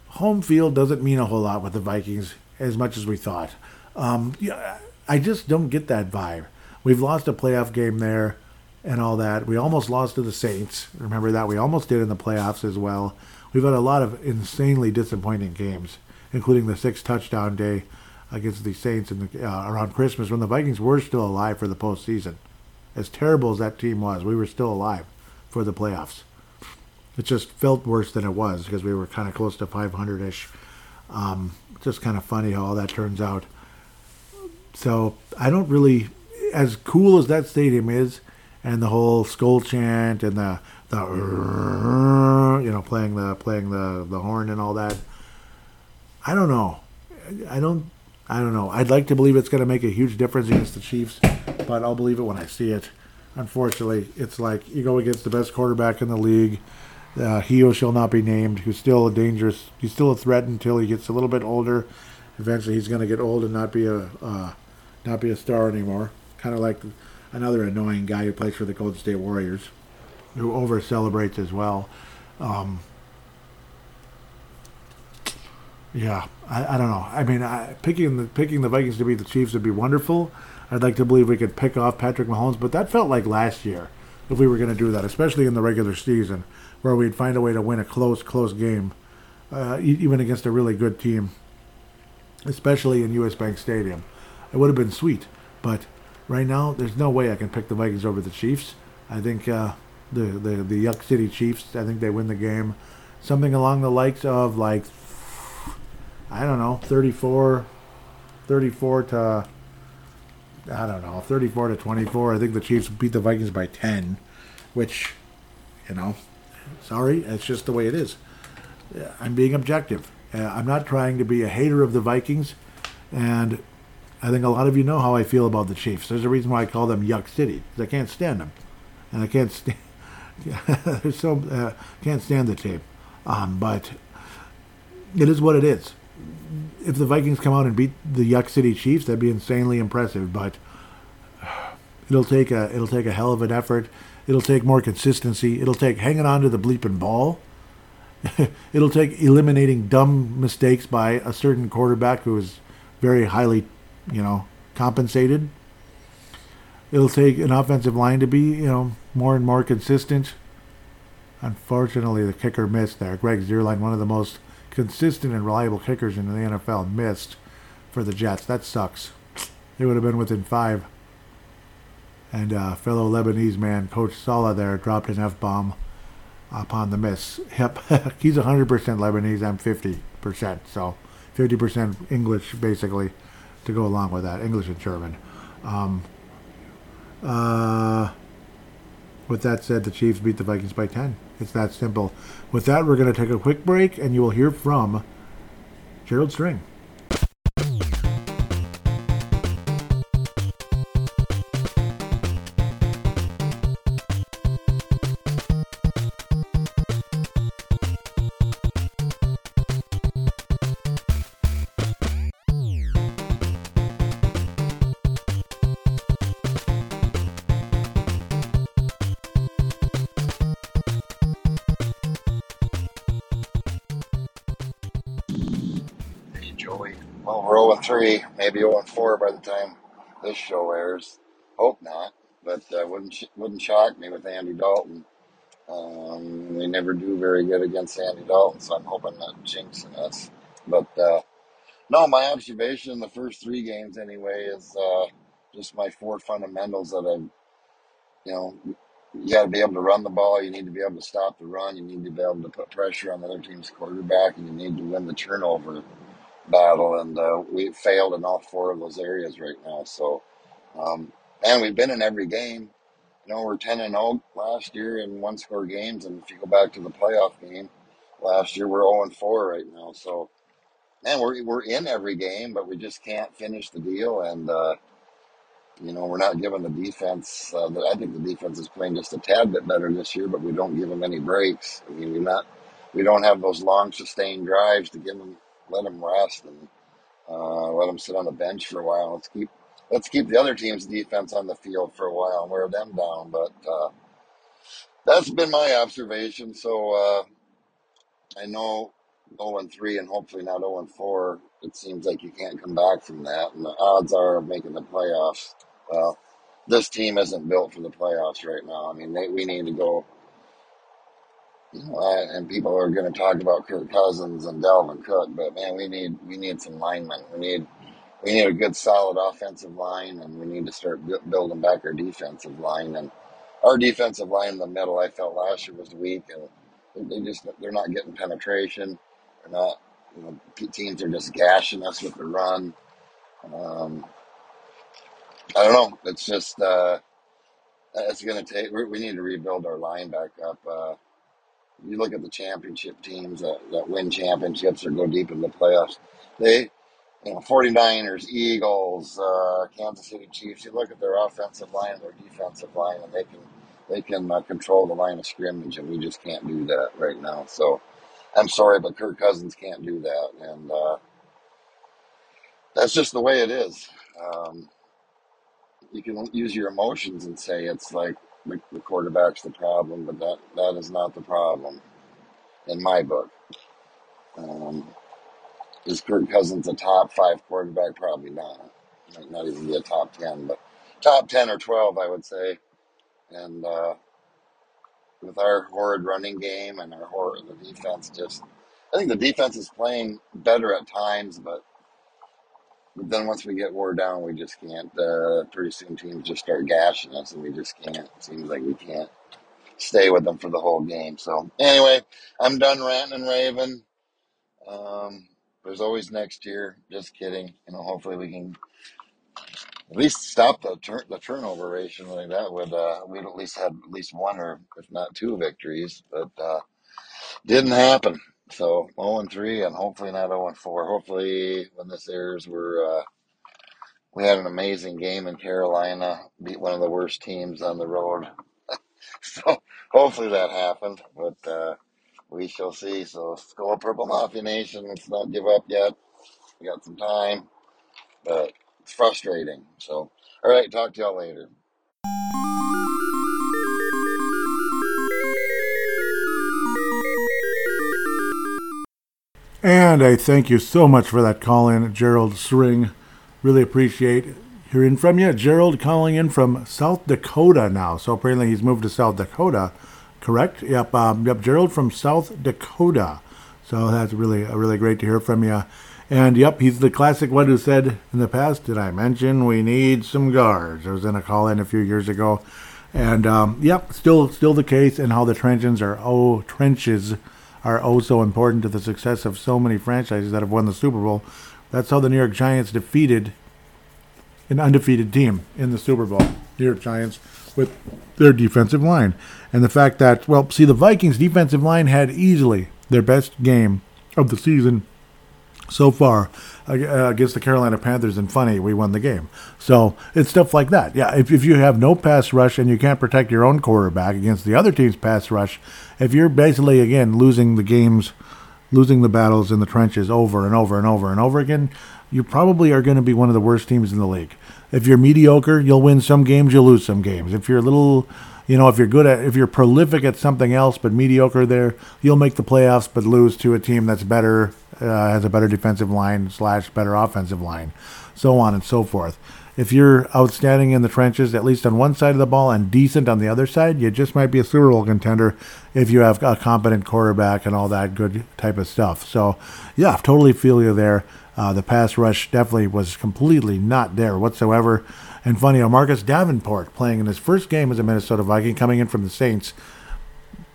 home field doesn't mean a whole lot with the Vikings as much as we thought. Um, yeah, I just don't get that vibe. We've lost a playoff game there and all that. We almost lost to the Saints. Remember that? We almost did in the playoffs as well. We've had a lot of insanely disappointing games, including the six touchdown day against the Saints in the, uh, around Christmas when the Vikings were still alive for the postseason. As terrible as that team was, we were still alive for the playoffs. It just felt worse than it was because we were kind of close to 500 ish. Um, just kind of funny how all that turns out. So I don't really, as cool as that stadium is, and the whole skull chant and the the you know playing the playing the the horn and all that. I don't know. I don't I don't know. I'd like to believe it's going to make a huge difference against the Chiefs, but I'll believe it when I see it. Unfortunately, it's like you go against the best quarterback in the league. Uh, he who shall not be named, who's still a dangerous, he's still a threat until he gets a little bit older. Eventually, he's going to get old and not be a uh, not be a star anymore. Kind of like another annoying guy who plays for the Golden State Warriors, who over celebrates as well. Um, yeah, I, I don't know. I mean, I, picking the picking the Vikings to beat the Chiefs would be wonderful. I'd like to believe we could pick off Patrick Mahomes, but that felt like last year if we were going to do that, especially in the regular season, where we'd find a way to win a close, close game, uh, even against a really good team, especially in U.S. Bank Stadium. It would have been sweet, but right now, there's no way I can pick the Vikings over the Chiefs. I think uh, the, the the Yuck City Chiefs. I think they win the game. Something along the likes of like I don't know, 34, 34 to I don't know, 34 to 24. I think the Chiefs beat the Vikings by 10, which you know, sorry, it's just the way it is. I'm being objective. Uh, I'm not trying to be a hater of the Vikings, and I think a lot of you know how I feel about the Chiefs. There's a reason why I call them Yuck City. I can't stand them, and I can't stand. So uh, can't stand the team, um, but it is what it is. If the Vikings come out and beat the Yuck City Chiefs, that'd be insanely impressive. But it'll take a it'll take a hell of an effort. It'll take more consistency. It'll take hanging on to the bleeping ball. it'll take eliminating dumb mistakes by a certain quarterback who is very highly you know, compensated. It'll take an offensive line to be, you know, more and more consistent. Unfortunately, the kicker missed there. Greg Zuerlein, one of the most consistent and reliable kickers in the NFL, missed for the Jets. That sucks. They would have been within five. And uh, fellow Lebanese man, Coach Saleh, there dropped an F bomb upon the miss. Yep, he's 100% Lebanese. I'm 50%. So 50% English, basically to go along with that, English and German. Um, uh, with that said, the Chiefs beat the Vikings by 10. It's that simple. With that, we're going to take a quick break, and you will hear from Gerald String. Time this show airs. Hope not, but uh, wouldn't wouldn't shock me with Andy Dalton. Um, we never do very good against Andy Dalton, so I'm hoping that jinxing us. But uh, no, my observation in the first three games anyway is uh, just my four fundamentals that I've you know, you got to be able to run the ball. You need to be able to stop the run. You need to be able to put pressure on the other team's quarterback, and you need to win the turnover battle. And uh, we failed in all four of those areas right now. So, um, and we've been in every game. You know, we're ten and zero last year in one score games, and if you go back to the playoff game last year, we're zero and four right now. So, man, we're we're in every game, but we just can't finish the deal. And uh, you know, we're not giving the defense. Uh, I think the defense is playing just a tad bit better this year, but we don't give them any breaks. I mean, we're not. We don't have those long sustained drives to give them, let them rest and uh, let them sit on the bench for a while. Let's keep let's keep the other team's defense on the field for a while and wear them down. But uh, that's been my observation. So uh, I know 0 and 3 and hopefully not 0 and 4. It seems like you can't come back from that, and the odds are of making the playoffs. Well, this team isn't built for the playoffs right now. I mean, they, we need to go. And people are going to talk about Kirk Cousins and Dalvin Cook, but man, we need we need some linemen. We need we need a good, solid offensive line, and we need to start bu- building back our defensive line. And our defensive line in the middle, I felt last year was weak, and they just they're not getting penetration. They're not. You know, teams are just gashing us with the run. Um, I don't know. It's just uh, it's going to take. We, we need to rebuild our line back up. Uh, you look at the championship teams that, that win championships or go deep in the playoffs. They, you know, 49ers, Eagles, uh, Kansas City Chiefs. You look at their offensive line their defensive line, and they can they can uh, control the line of scrimmage, and we just can't do that right now. So I'm sorry, but Kirk Cousins can't do that, and uh, that's just the way it is. Um, you can use your emotions and say it's like the, the quarterback's the problem, but that that is not the problem in my book. Um, is Kirk Cousins a top five quarterback? Probably not. Might not even be a top ten, but top ten or twelve, I would say. And uh, with our horrid running game and our horrid the defense, just I think the defense is playing better at times, but but then once we get wore down, we just can't. Uh, pretty soon, teams just start gashing us, and we just can't. It seems like we can't stay with them for the whole game. So anyway, I'm done ranting and raving. Um, there's always next year. Just kidding. You know, hopefully we can at least stop the turn the turnover ratio. Like that would uh, we'd at least have at least one or if not two victories, but uh, didn't happen. So 0 and 3, and hopefully not 0 and 4. Hopefully, when this airs, we're uh, we had an amazing game in Carolina, beat one of the worst teams on the road. So hopefully that happened, but uh, we shall see. So go Purple Mafia Nation. Let's not give up yet. We got some time, but it's frustrating. So all right, talk to y'all later. And I thank you so much for that call in, Gerald Sring. Really appreciate hearing from you. Gerald calling in from South Dakota now. So apparently he's moved to South Dakota, correct? Yep, um, yep, Gerald from South Dakota. So that's really uh, really great to hear from you. And yep, he's the classic one who said in the past, did I mention we need some guards? I was in a call in a few years ago. And um, yep, still still the case and how the trenches are oh trenches are oh so important to the success of so many franchises that have won the Super Bowl. That's how the New York Giants defeated an undefeated team in the Super Bowl. New York Giants with their defensive line. And the fact that, well, see, the Vikings' defensive line had easily their best game of the season so far Uh, against the Carolina Panthers and funny we won the game. So it's stuff like that. Yeah, if, if you have no pass rush and you can't protect your own quarterback against the other team's pass rush, if you're basically again losing the games, losing the battles in the trenches over and over and over and over again, you probably are going to be one of the worst teams in the league. If you're mediocre, you'll win some games, you'll lose some games. If you're a little you know, if you're good at, if you're prolific at something else but mediocre there, you'll make the playoffs but lose to a team that's better uh, has a better defensive line slash better offensive line, so on and so forth. If you're outstanding in the trenches, at least on one side of the ball, and decent on the other side, you just might be a Super Bowl contender if you have a competent quarterback and all that good type of stuff. So, yeah, totally feel you there. Uh, the pass rush definitely was completely not there whatsoever. And funny, Marcus Davenport playing in his first game as a Minnesota Viking, coming in from the Saints,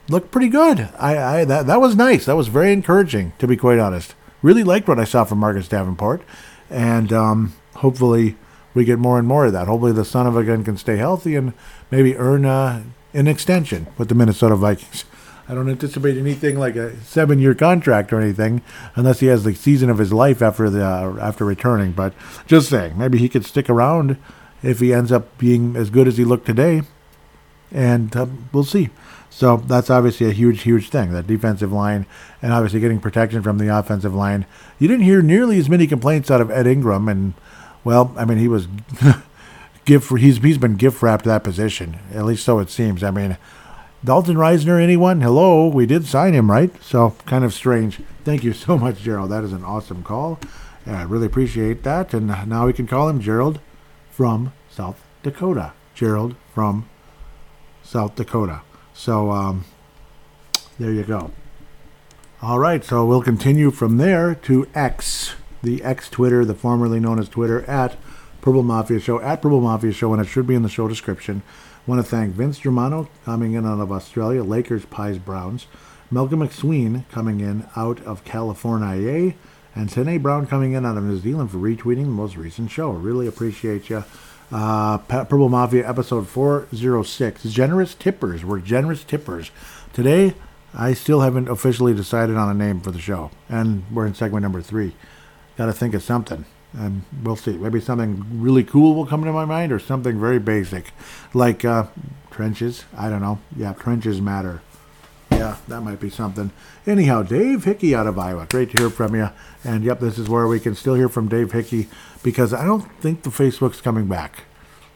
looked pretty good. I, I that that was nice. That was very encouraging, to be quite honest. Really liked what I saw from Marcus Davenport, and um, hopefully we get more and more of that. Hopefully the son of a gun can stay healthy and maybe earn uh, an extension with the Minnesota Vikings. I don't anticipate anything like a seven-year contract or anything, unless he has the season of his life after the uh, after returning. But just saying, maybe he could stick around if he ends up being as good as he looked today, and uh, we'll see. So that's obviously a huge, huge thing. That defensive line, and obviously getting protection from the offensive line. You didn't hear nearly as many complaints out of Ed Ingram, and well, I mean he was gift. He's he's been gift wrapped that position, at least so it seems. I mean. Dalton Risner, anyone? Hello, we did sign him, right? So kind of strange. Thank you so much, Gerald. That is an awesome call. I really appreciate that. And now we can call him Gerald from South Dakota. Gerald from South Dakota. So um, there you go. All right, so we'll continue from there to X, the X Twitter, the formerly known as Twitter, at Purple Mafia Show, at Purple Mafia Show, and it should be in the show description. Want to thank Vince Germano coming in out of Australia, Lakers, Pies, Browns, Malcolm McSween coming in out of California, and Tene Brown coming in out of New Zealand for retweeting the most recent show. Really appreciate you. Uh, Purple Mafia episode 406. Generous tippers. We're generous tippers. Today, I still haven't officially decided on a name for the show, and we're in segment number three. Got to think of something and we'll see. Maybe something really cool will come to my mind, or something very basic, like uh, trenches. I don't know. Yeah, trenches matter. Yeah, that might be something. Anyhow, Dave Hickey out of Iowa. Great to hear from you. And yep, this is where we can still hear from Dave Hickey because I don't think the Facebook's coming back.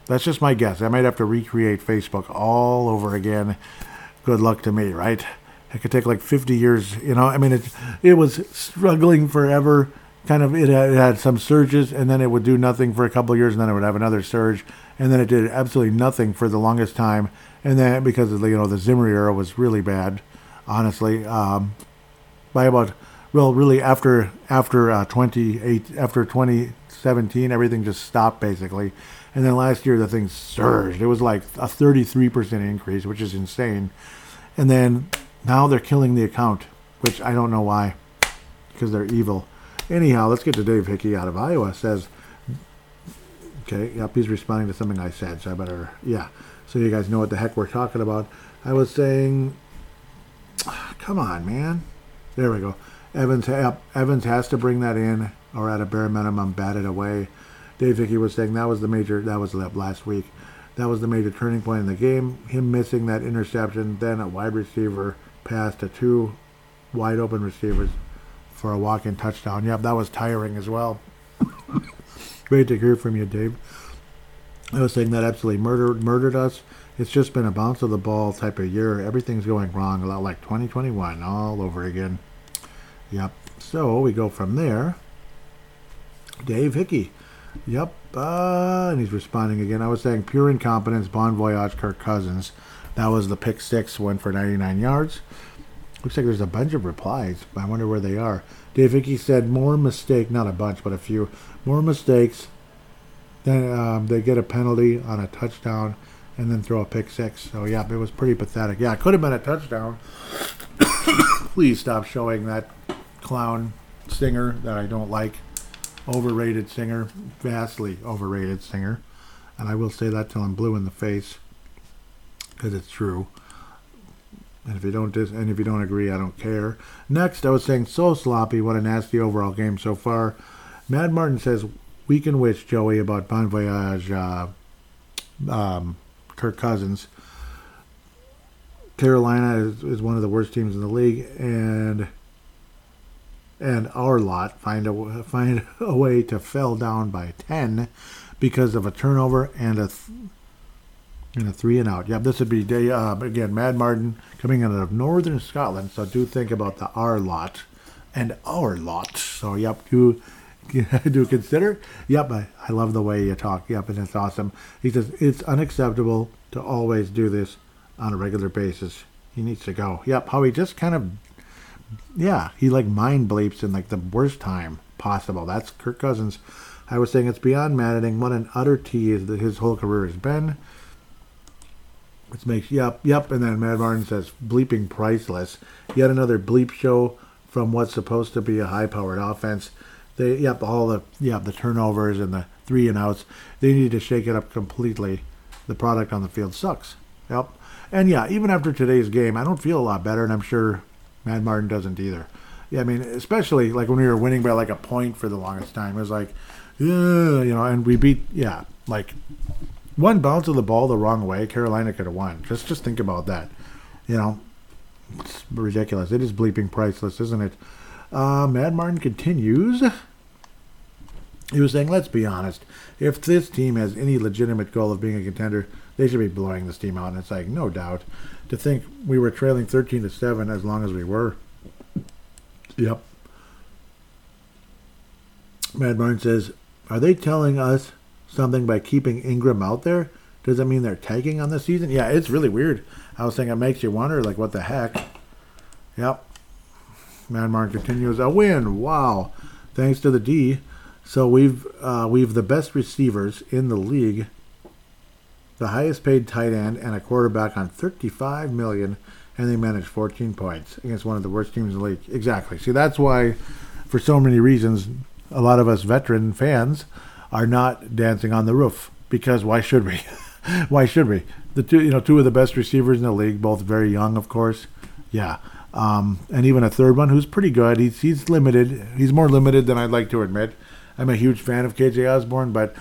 That's just my guess. I might have to recreate Facebook all over again. Good luck to me, right? It could take like 50 years, you know. I mean, it it was struggling forever kind of it had, it had, some surges and then it would do nothing for a couple of years and then it would have another surge and then it did absolutely nothing for the longest time and then because of the you know the Zimmer era was really bad honestly um, by about well really after after uh, 28 after 2017 everything just stopped basically and then last year the thing surged it was like a 33% increase which is insane and then now they're killing the account which I don't know why because they're evil Anyhow, let's get to Dave Hickey out of Iowa. Says, okay, yep, he's responding to something I said, so I better, yeah. So you guys know what the heck we're talking about. I was saying, come on, man. There we go. Evans, Evans has to bring that in, or at a bare minimum, bat it away. Dave Hickey was saying that was the major, that was last week. That was the major turning point in the game. Him missing that interception, then a wide receiver pass to two wide open receivers for a walk-in touchdown. Yep, that was tiring as well. Great to hear from you, Dave. I was saying that absolutely murdered murdered us. It's just been a bounce of the ball type of year. Everything's going wrong, a lot like 2021 all over again. Yep. So we go from there. Dave Hickey. Yep. Uh, and he's responding again. I was saying pure incompetence, Bon Voyage, Kirk Cousins. That was the pick six, went for 99 yards. Looks like there's a bunch of replies. I wonder where they are. Dave Hickey said more mistake, not a bunch, but a few more mistakes. Then um, they get a penalty on a touchdown and then throw a pick six. So yeah, it was pretty pathetic. Yeah, it could have been a touchdown. Please stop showing that clown singer that I don't like. Overrated singer, vastly overrated singer, and I will say that till I'm blue in the face because it's true. And if you don't dis- and if you don't agree, I don't care. Next, I was saying so sloppy. What a nasty overall game so far. Mad Martin says we can wish Joey about Bon Voyage, uh, um, Kirk Cousins. Carolina is, is one of the worst teams in the league, and and our lot find a find a way to fell down by ten because of a turnover and a th- and a three and out. Yep, this would be day uh, again. Mad Martin coming out of northern Scotland, so do think about the our lot and our lot. So, yep, do do consider. Yep, I, I love the way you talk. Yep, and it's awesome. He says it's unacceptable to always do this on a regular basis. He needs to go. Yep, how he just kind of, yeah, he like mind bleeps in like the worst time possible. That's Kirk Cousins. I was saying it's beyond maddening. What an utter tease that his whole career has been. Which makes yep, yep, and then Mad Martin says bleeping priceless. Yet another bleep show from what's supposed to be a high-powered offense. They yep, all the yeah the turnovers and the three and outs. They need to shake it up completely. The product on the field sucks. Yep, and yeah, even after today's game, I don't feel a lot better, and I'm sure Mad Martin doesn't either. Yeah, I mean, especially like when we were winning by like a point for the longest time. It was like, yeah, you know, and we beat yeah, like one bounce of the ball the wrong way, Carolina could have won. Just just think about that. You know, it's ridiculous. It is bleeping priceless, isn't it? Uh, Mad Martin continues. He was saying, let's be honest. If this team has any legitimate goal of being a contender, they should be blowing this team out. And it's like, no doubt. To think we were trailing 13 to 7 as long as we were. Yep. Mad Martin says, are they telling us something by keeping Ingram out there? Does that mean they're tagging on the season? Yeah, it's really weird. I was thinking it makes you wonder, like, what the heck? Yep. Mad Martin continues, a win. Wow. Thanks to the D. So we've uh, we've the best receivers in the league, the highest paid tight end, and a quarterback on 35 million, and they managed 14 points against one of the worst teams in the league. Exactly. See, that's why, for so many reasons, a lot of us veteran fans are not dancing on the roof because why should we? why should we? The two, you know, two of the best receivers in the league, both very young, of course. Yeah, um, and even a third one who's pretty good. He's he's limited. He's more limited than I'd like to admit. I'm a huge fan of KJ Osborn, but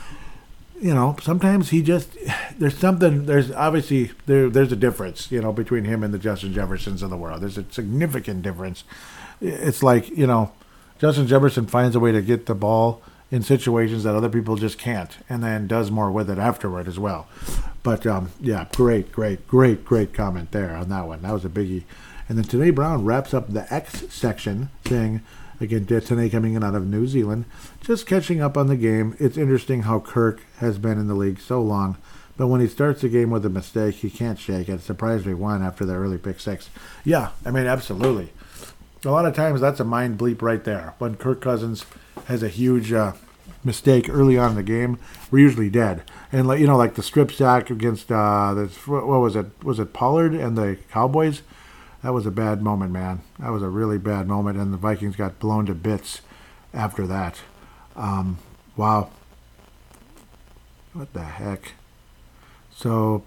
you know, sometimes he just there's something. There's obviously there there's a difference, you know, between him and the Justin Jeffersons of the world. There's a significant difference. It's like you know, Justin Jefferson finds a way to get the ball in situations that other people just can't, and then does more with it afterward as well. But um, yeah, great, great, great, great comment there on that one. That was a biggie. And then Tanae Brown wraps up the X section saying, again, Tanae coming in out of New Zealand, just catching up on the game. It's interesting how Kirk has been in the league so long, but when he starts the game with a mistake, he can't shake it. Surprised we won after the early pick six. Yeah, I mean, absolutely. A lot of times that's a mind bleep right there. When Kirk Cousins has a huge uh, mistake early on in the game, we're usually dead. And like you know, like the strip sack against uh, the, what was it? Was it Pollard and the Cowboys? That was a bad moment, man. That was a really bad moment, and the Vikings got blown to bits after that. Um, wow. What the heck? So,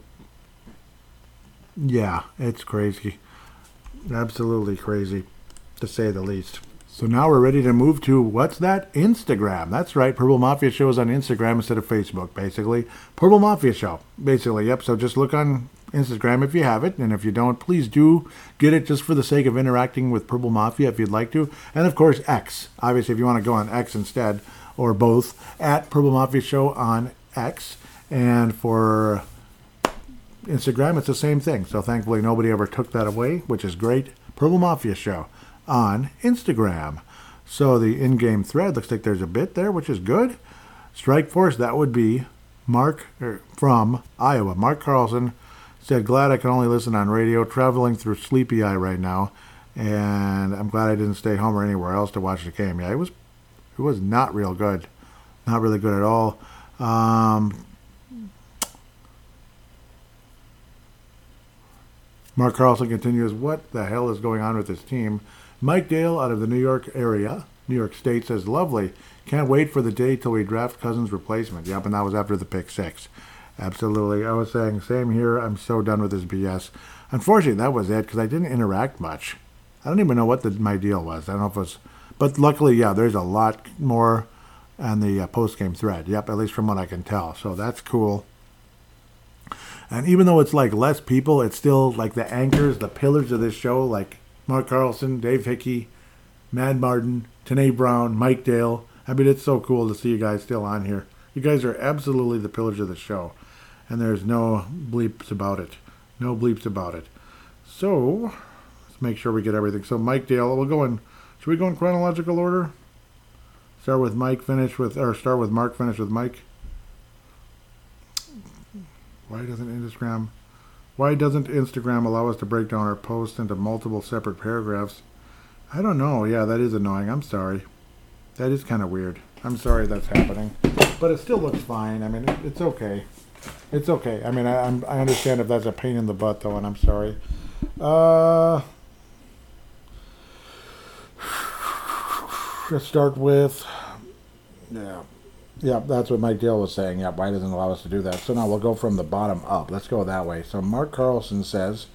yeah, it's crazy. Absolutely crazy, to say the least. So now we're ready to move to what's that? Instagram. That's right. Purple Mafia Show is on Instagram instead of Facebook, basically. Purple Mafia Show, basically. Yep. So just look on Instagram if you have it, and if you don't, please do get it just for the sake of interacting with Purple Mafia if you'd like to. And of course, X. Obviously, if you want to go on X instead, or both, at Purple Mafia Show on X. And for Instagram, it's the same thing. So thankfully, nobody ever took that away, which is great. Purple Mafia Show on Instagram. So the in-game thread looks like there's a bit there, which is good. Strike Force, that would be Mark er, from Iowa. Mark Carlson said, "Glad I can only listen on radio. Traveling through Sleepy Eye right now, and I'm glad I didn't stay home or anywhere else to watch the game. Yeah, it was, it was not real good, not really good at all." Um, Mark Carlson continues, What the hell is going on with this team? Mike Dale out of the New York area, New York State, says, Lovely. Can't wait for the day till we draft Cousins' replacement. Yep, and that was after the pick six. Absolutely. I was saying, same here. I'm so done with this BS. Unfortunately, that was it because I didn't interact much. I don't even know what the, my deal was. I don't know if it was. But luckily, yeah, there's a lot more on the uh, post game thread. Yep, at least from what I can tell. So that's cool. And even though it's like less people, it's still like the anchors, the pillars of this show, like Mark Carlson, Dave Hickey, Mad Martin, Tanae Brown, Mike Dale. I mean, it's so cool to see you guys still on here. You guys are absolutely the pillars of the show. And there's no bleeps about it. No bleeps about it. So, let's make sure we get everything. So, Mike Dale, we'll go in Should we go in chronological order? Start with Mike, finish with, or start with Mark, finish with Mike. Why doesn't Instagram, why doesn't Instagram allow us to break down our posts into multiple separate paragraphs? I don't know. Yeah, that is annoying. I'm sorry. That is kind of weird. I'm sorry that's happening, but it still looks fine. I mean, it's okay. It's okay. I mean, I, I'm, I understand if that's a pain in the butt, though, and I'm sorry. Uh, let's start with. Yeah. Yeah, that's what Mike Dale was saying. Yeah, why doesn't allow us to do that? So now we'll go from the bottom up. Let's go that way. So Mark Carlson says,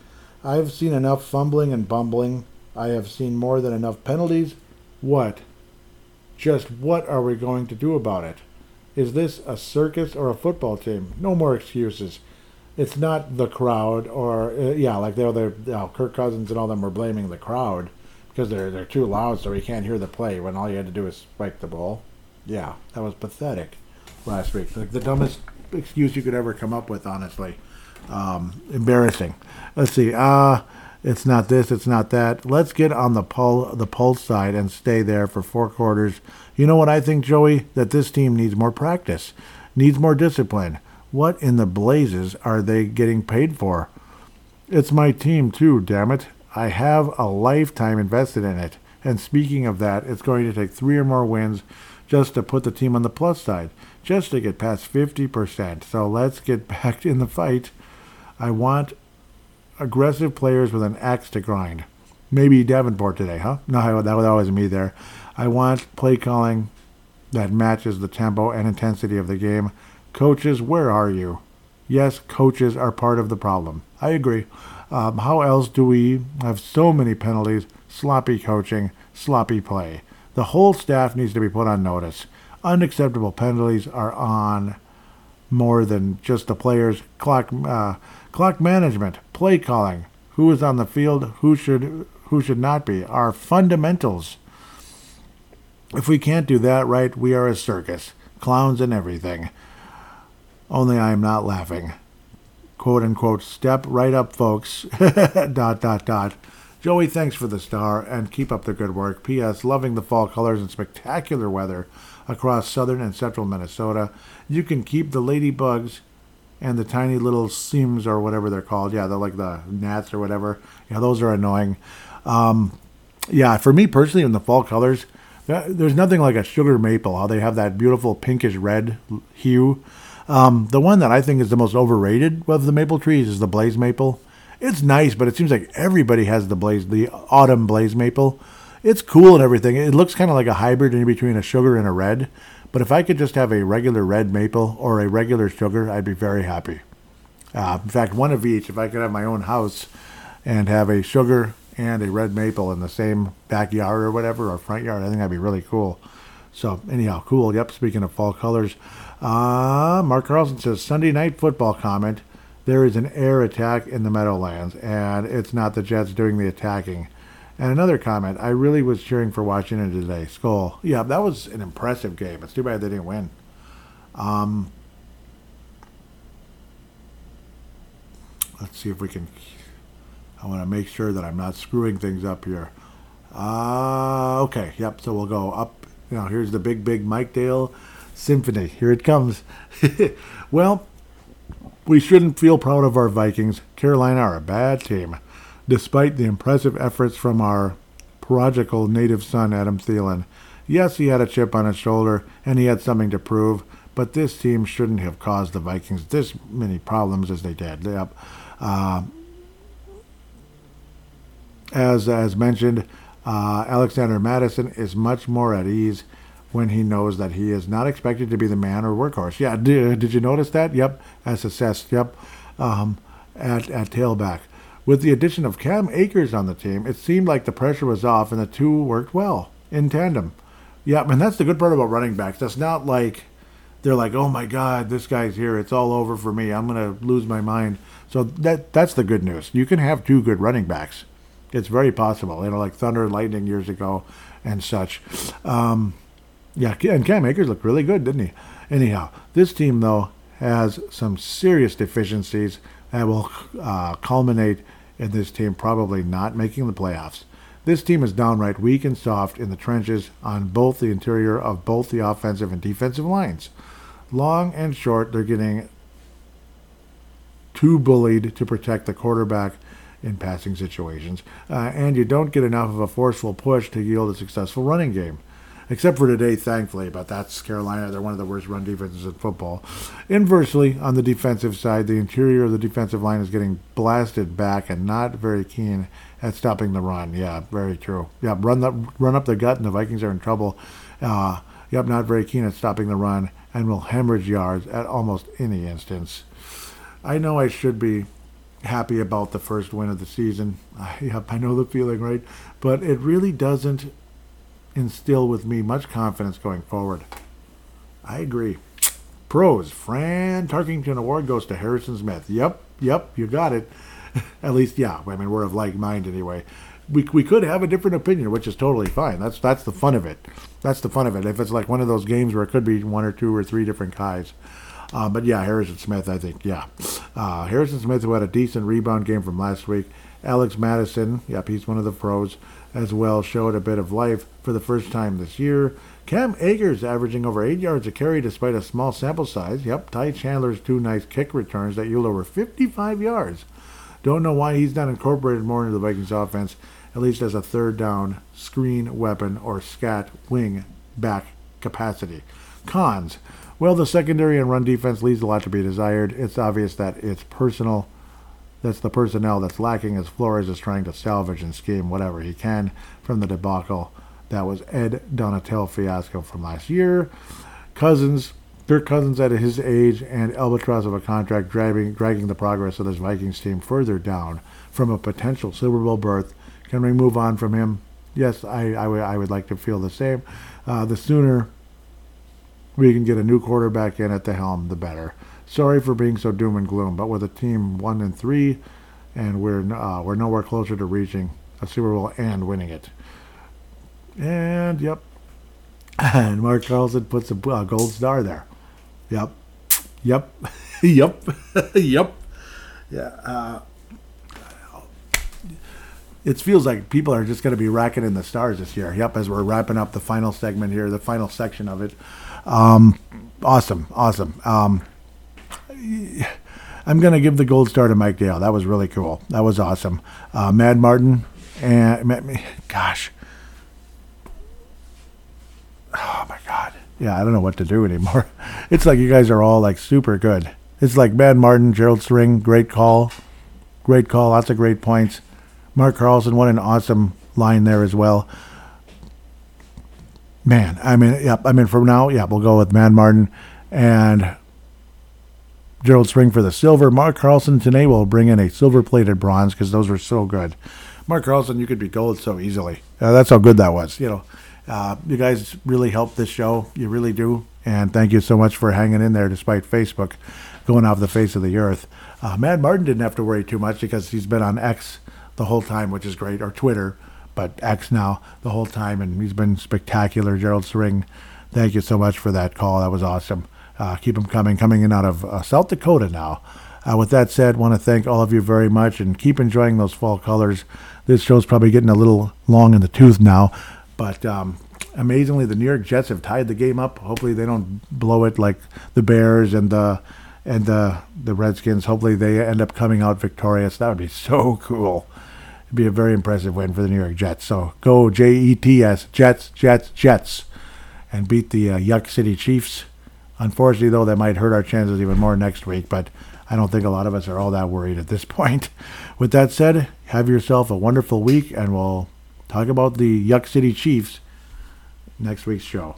I've seen enough fumbling and bumbling. I have seen more than enough penalties. What? Just what are we going to do about it? Is this a circus or a football team? No more excuses. It's not the crowd or uh, yeah, like they're, you know, Kirk Cousins and all them were blaming the crowd because they're they're too loud so he can't hear the play when all you had to do is spike the ball. Yeah, that was pathetic last week. Like the dumbest excuse you could ever come up with, honestly. Um, embarrassing. Let's see. Uh it's not this, it's not that. Let's get on the pul- the pulse side and stay there for four quarters. You know what I think, Joey? That this team needs more practice, needs more discipline. What in the blazes are they getting paid for? It's my team too, damn it. I have a lifetime invested in it. And speaking of that, it's going to take three or more wins just to put the team on the plus side, just to get past 50%. So let's get back in the fight. I want aggressive players with an axe to grind. Maybe Davenport today, huh? No, that would always me there. I want play calling that matches the tempo and intensity of the game. Coaches, where are you? Yes, coaches are part of the problem. I agree. Um, how else do we have so many penalties, sloppy coaching, sloppy play? The whole staff needs to be put on notice. Unacceptable penalties are on more than just the players. Clock, uh, clock management, play calling, who is on the field, who should, who should not be, are fundamentals. If we can't do that right, we are a circus, clowns and everything. Only I am not laughing. Quote unquote, step right up, folks. dot, dot, dot. Joey, thanks for the star and keep up the good work. P.S. Loving the fall colors and spectacular weather across southern and central Minnesota. You can keep the ladybugs and the tiny little seams or whatever they're called. Yeah, they're like the gnats or whatever. Yeah, those are annoying. Um, yeah, for me personally, in the fall colors, there's nothing like a sugar maple. How they have that beautiful pinkish red hue. Um, the one that I think is the most overrated of the maple trees is the blaze maple. It's nice, but it seems like everybody has the blaze, the autumn blaze maple. It's cool and everything. It looks kind of like a hybrid in between a sugar and a red. But if I could just have a regular red maple or a regular sugar, I'd be very happy. Uh, in fact, one of each. If I could have my own house and have a sugar and a red maple in the same backyard or whatever or front yard, I think that'd be really cool. So anyhow, cool. Yep. Speaking of fall colors, uh, Mark Carlson says Sunday night football comment. There is an air attack in the Meadowlands, and it's not the Jets doing the attacking. And another comment, I really was cheering for Washington today. Skull. Yeah, that was an impressive game. It's too bad they didn't win. Um, let's see if we can. I want to make sure that I'm not screwing things up here. Uh, okay, yep, so we'll go up. You know, here's the big, big Mike Dale symphony. Here it comes. well, we shouldn't feel proud of our Vikings. Carolina are a bad team despite the impressive efforts from our prodigal native son, Adam Thielen. Yes, he had a chip on his shoulder and he had something to prove, but this team shouldn't have caused the Vikings this many problems as they did. Yep. Uh, as as mentioned, uh, Alexander Mattison is much more at ease when he knows that he is not expected to be the man or workhorse. Yeah, did, did you notice that? Yep, as assessed. Yep, um, at at tailback. With the addition of Cam Akers on the team, it seemed like the pressure was off and the two worked well in tandem. Yeah, and that's the good part about running backs. That's not like they're like, "Oh my God, this guy's here. It's all over for me. I'm gonna lose my mind." So that that's the good news. You can have two good running backs. It's very possible. You know, like Thunder and Lightning years ago, and such. Um, yeah, and Cam Akers looked really good, didn't he? Anyhow, this team though has some serious deficiencies that will uh, culminate and this team probably not making the playoffs. This team is downright weak and soft in the trenches on both the interior of both the offensive and defensive lines. Long and short, they're getting too bullied to protect the quarterback in passing situations, uh, and you don't get enough of a forceful push to yield a successful running game except for today, thankfully. But that's Carolina. They're one of the worst run defenses in football. Inversely, on the defensive side, the interior of the defensive line is getting blasted back and not very keen at stopping the run. Yeah, very true. Yeah, run the run up the gut, and the Vikings are in trouble. Uh, yep, not very keen at stopping the run and will hemorrhage yards at almost any instance. I know I should be happy about the first win of the season. yep, I know the feeling, right? But it really doesn't instill with me much confidence going forward. I agree. Pros, Fran Tarkenton Award goes to Harrison Smith. Yep, yep, you got it. At least, yeah. I mean, we're of like mind anyway. We, we could have a different opinion, which is totally fine. That's that's the fun of it. That's the fun of it. If it's like one of those games where it could be one or two or three different guys. Uh, but yeah, Harrison Smith, I think, yeah. Uh, Harrison Smith, who had a decent rebound game from last week. Alex Mattison, yep, he's one of the pros as well, showed a bit of life for the first time this year. Cam Akers averaging over 8 yards a carry despite a small sample size. Yep, Ty Chandler's two nice kick returns that yield over 55 yards. Don't know why he's not incorporated more into the Vikings offense, at least as a third down screen weapon or scat wing back capacity. Cons. Well, the secondary and run defense leaves a lot to be desired. It's obvious that it's personal that's the personnel that's lacking as Flores is trying to salvage and scheme whatever he can from the debacle that was Ed Donatell fiasco from last year. Cousins, Kirk Cousins at his age and albatross of a contract dragging, dragging the progress of this Vikings team further down from a potential Super Bowl berth. Can we move on from him? Yes, I, I, w- I would like to feel the same. Uh, the sooner we can get a new quarterback in at the helm, the better. Sorry for being so doom and gloom, but with a team one and three, and we're uh, we're nowhere closer to reaching a Super Bowl and winning it. And yep, and Mark Carlson puts a uh, gold star there. Yep, yep, yep, yep. Yeah. Uh, it feels like people are just going to be racking in the stars this year. Yep, as we're wrapping up the final segment here, the final section of it. Um, awesome, awesome. Um, I'm going to give the gold star to Mike Dale. That was really cool. That was awesome. Uh, Mad Martin and gosh, oh my god, yeah, I don't know what to do anymore. It's like you guys are all like super good. It's like Mad Martin, Gerald String, great call, great call, lots of great points. Mark Carlson, what an awesome line there as well. Man, I mean, yep. I mean, for now, yeah, we'll go with Mad Martin and Gerald Spring for the silver. Mark Carlson today will bring in a silver plated bronze because those were so good. Mark Carlson, you could be gold so easily. Uh, that's how good that was. You know, uh, you guys really helped this show. You really do. And thank you so much for hanging in there despite Facebook going off the face of the earth. Uh, Mad Martin didn't have to worry too much because he's been on X the whole time, which is great, or Twitter, but X now the whole time, and he's been spectacular. Gerald Spring, thank you so much for that call. That was awesome. Uh, keep them coming, coming in out of uh, South Dakota now. Uh, with that said, want to thank all of you very much and keep enjoying those fall colors. This show's probably getting a little long in the tooth now, but um, amazingly, the New York Jets have tied the game up. Hopefully, they don't blow it like the Bears and the and the the Redskins. Hopefully, they end up coming out victorious. That would be so cool. It'd be a very impressive win for the New York Jets. So go J E T S Jets Jets Jets, and beat the uh, Yuck City Chiefs. Unfortunately, though, that might hurt our chances even more next week, but I don't think a lot of us are all that worried at this point. With that said, have yourself a wonderful week, and we'll talk about the Yuck City Chiefs next week's show.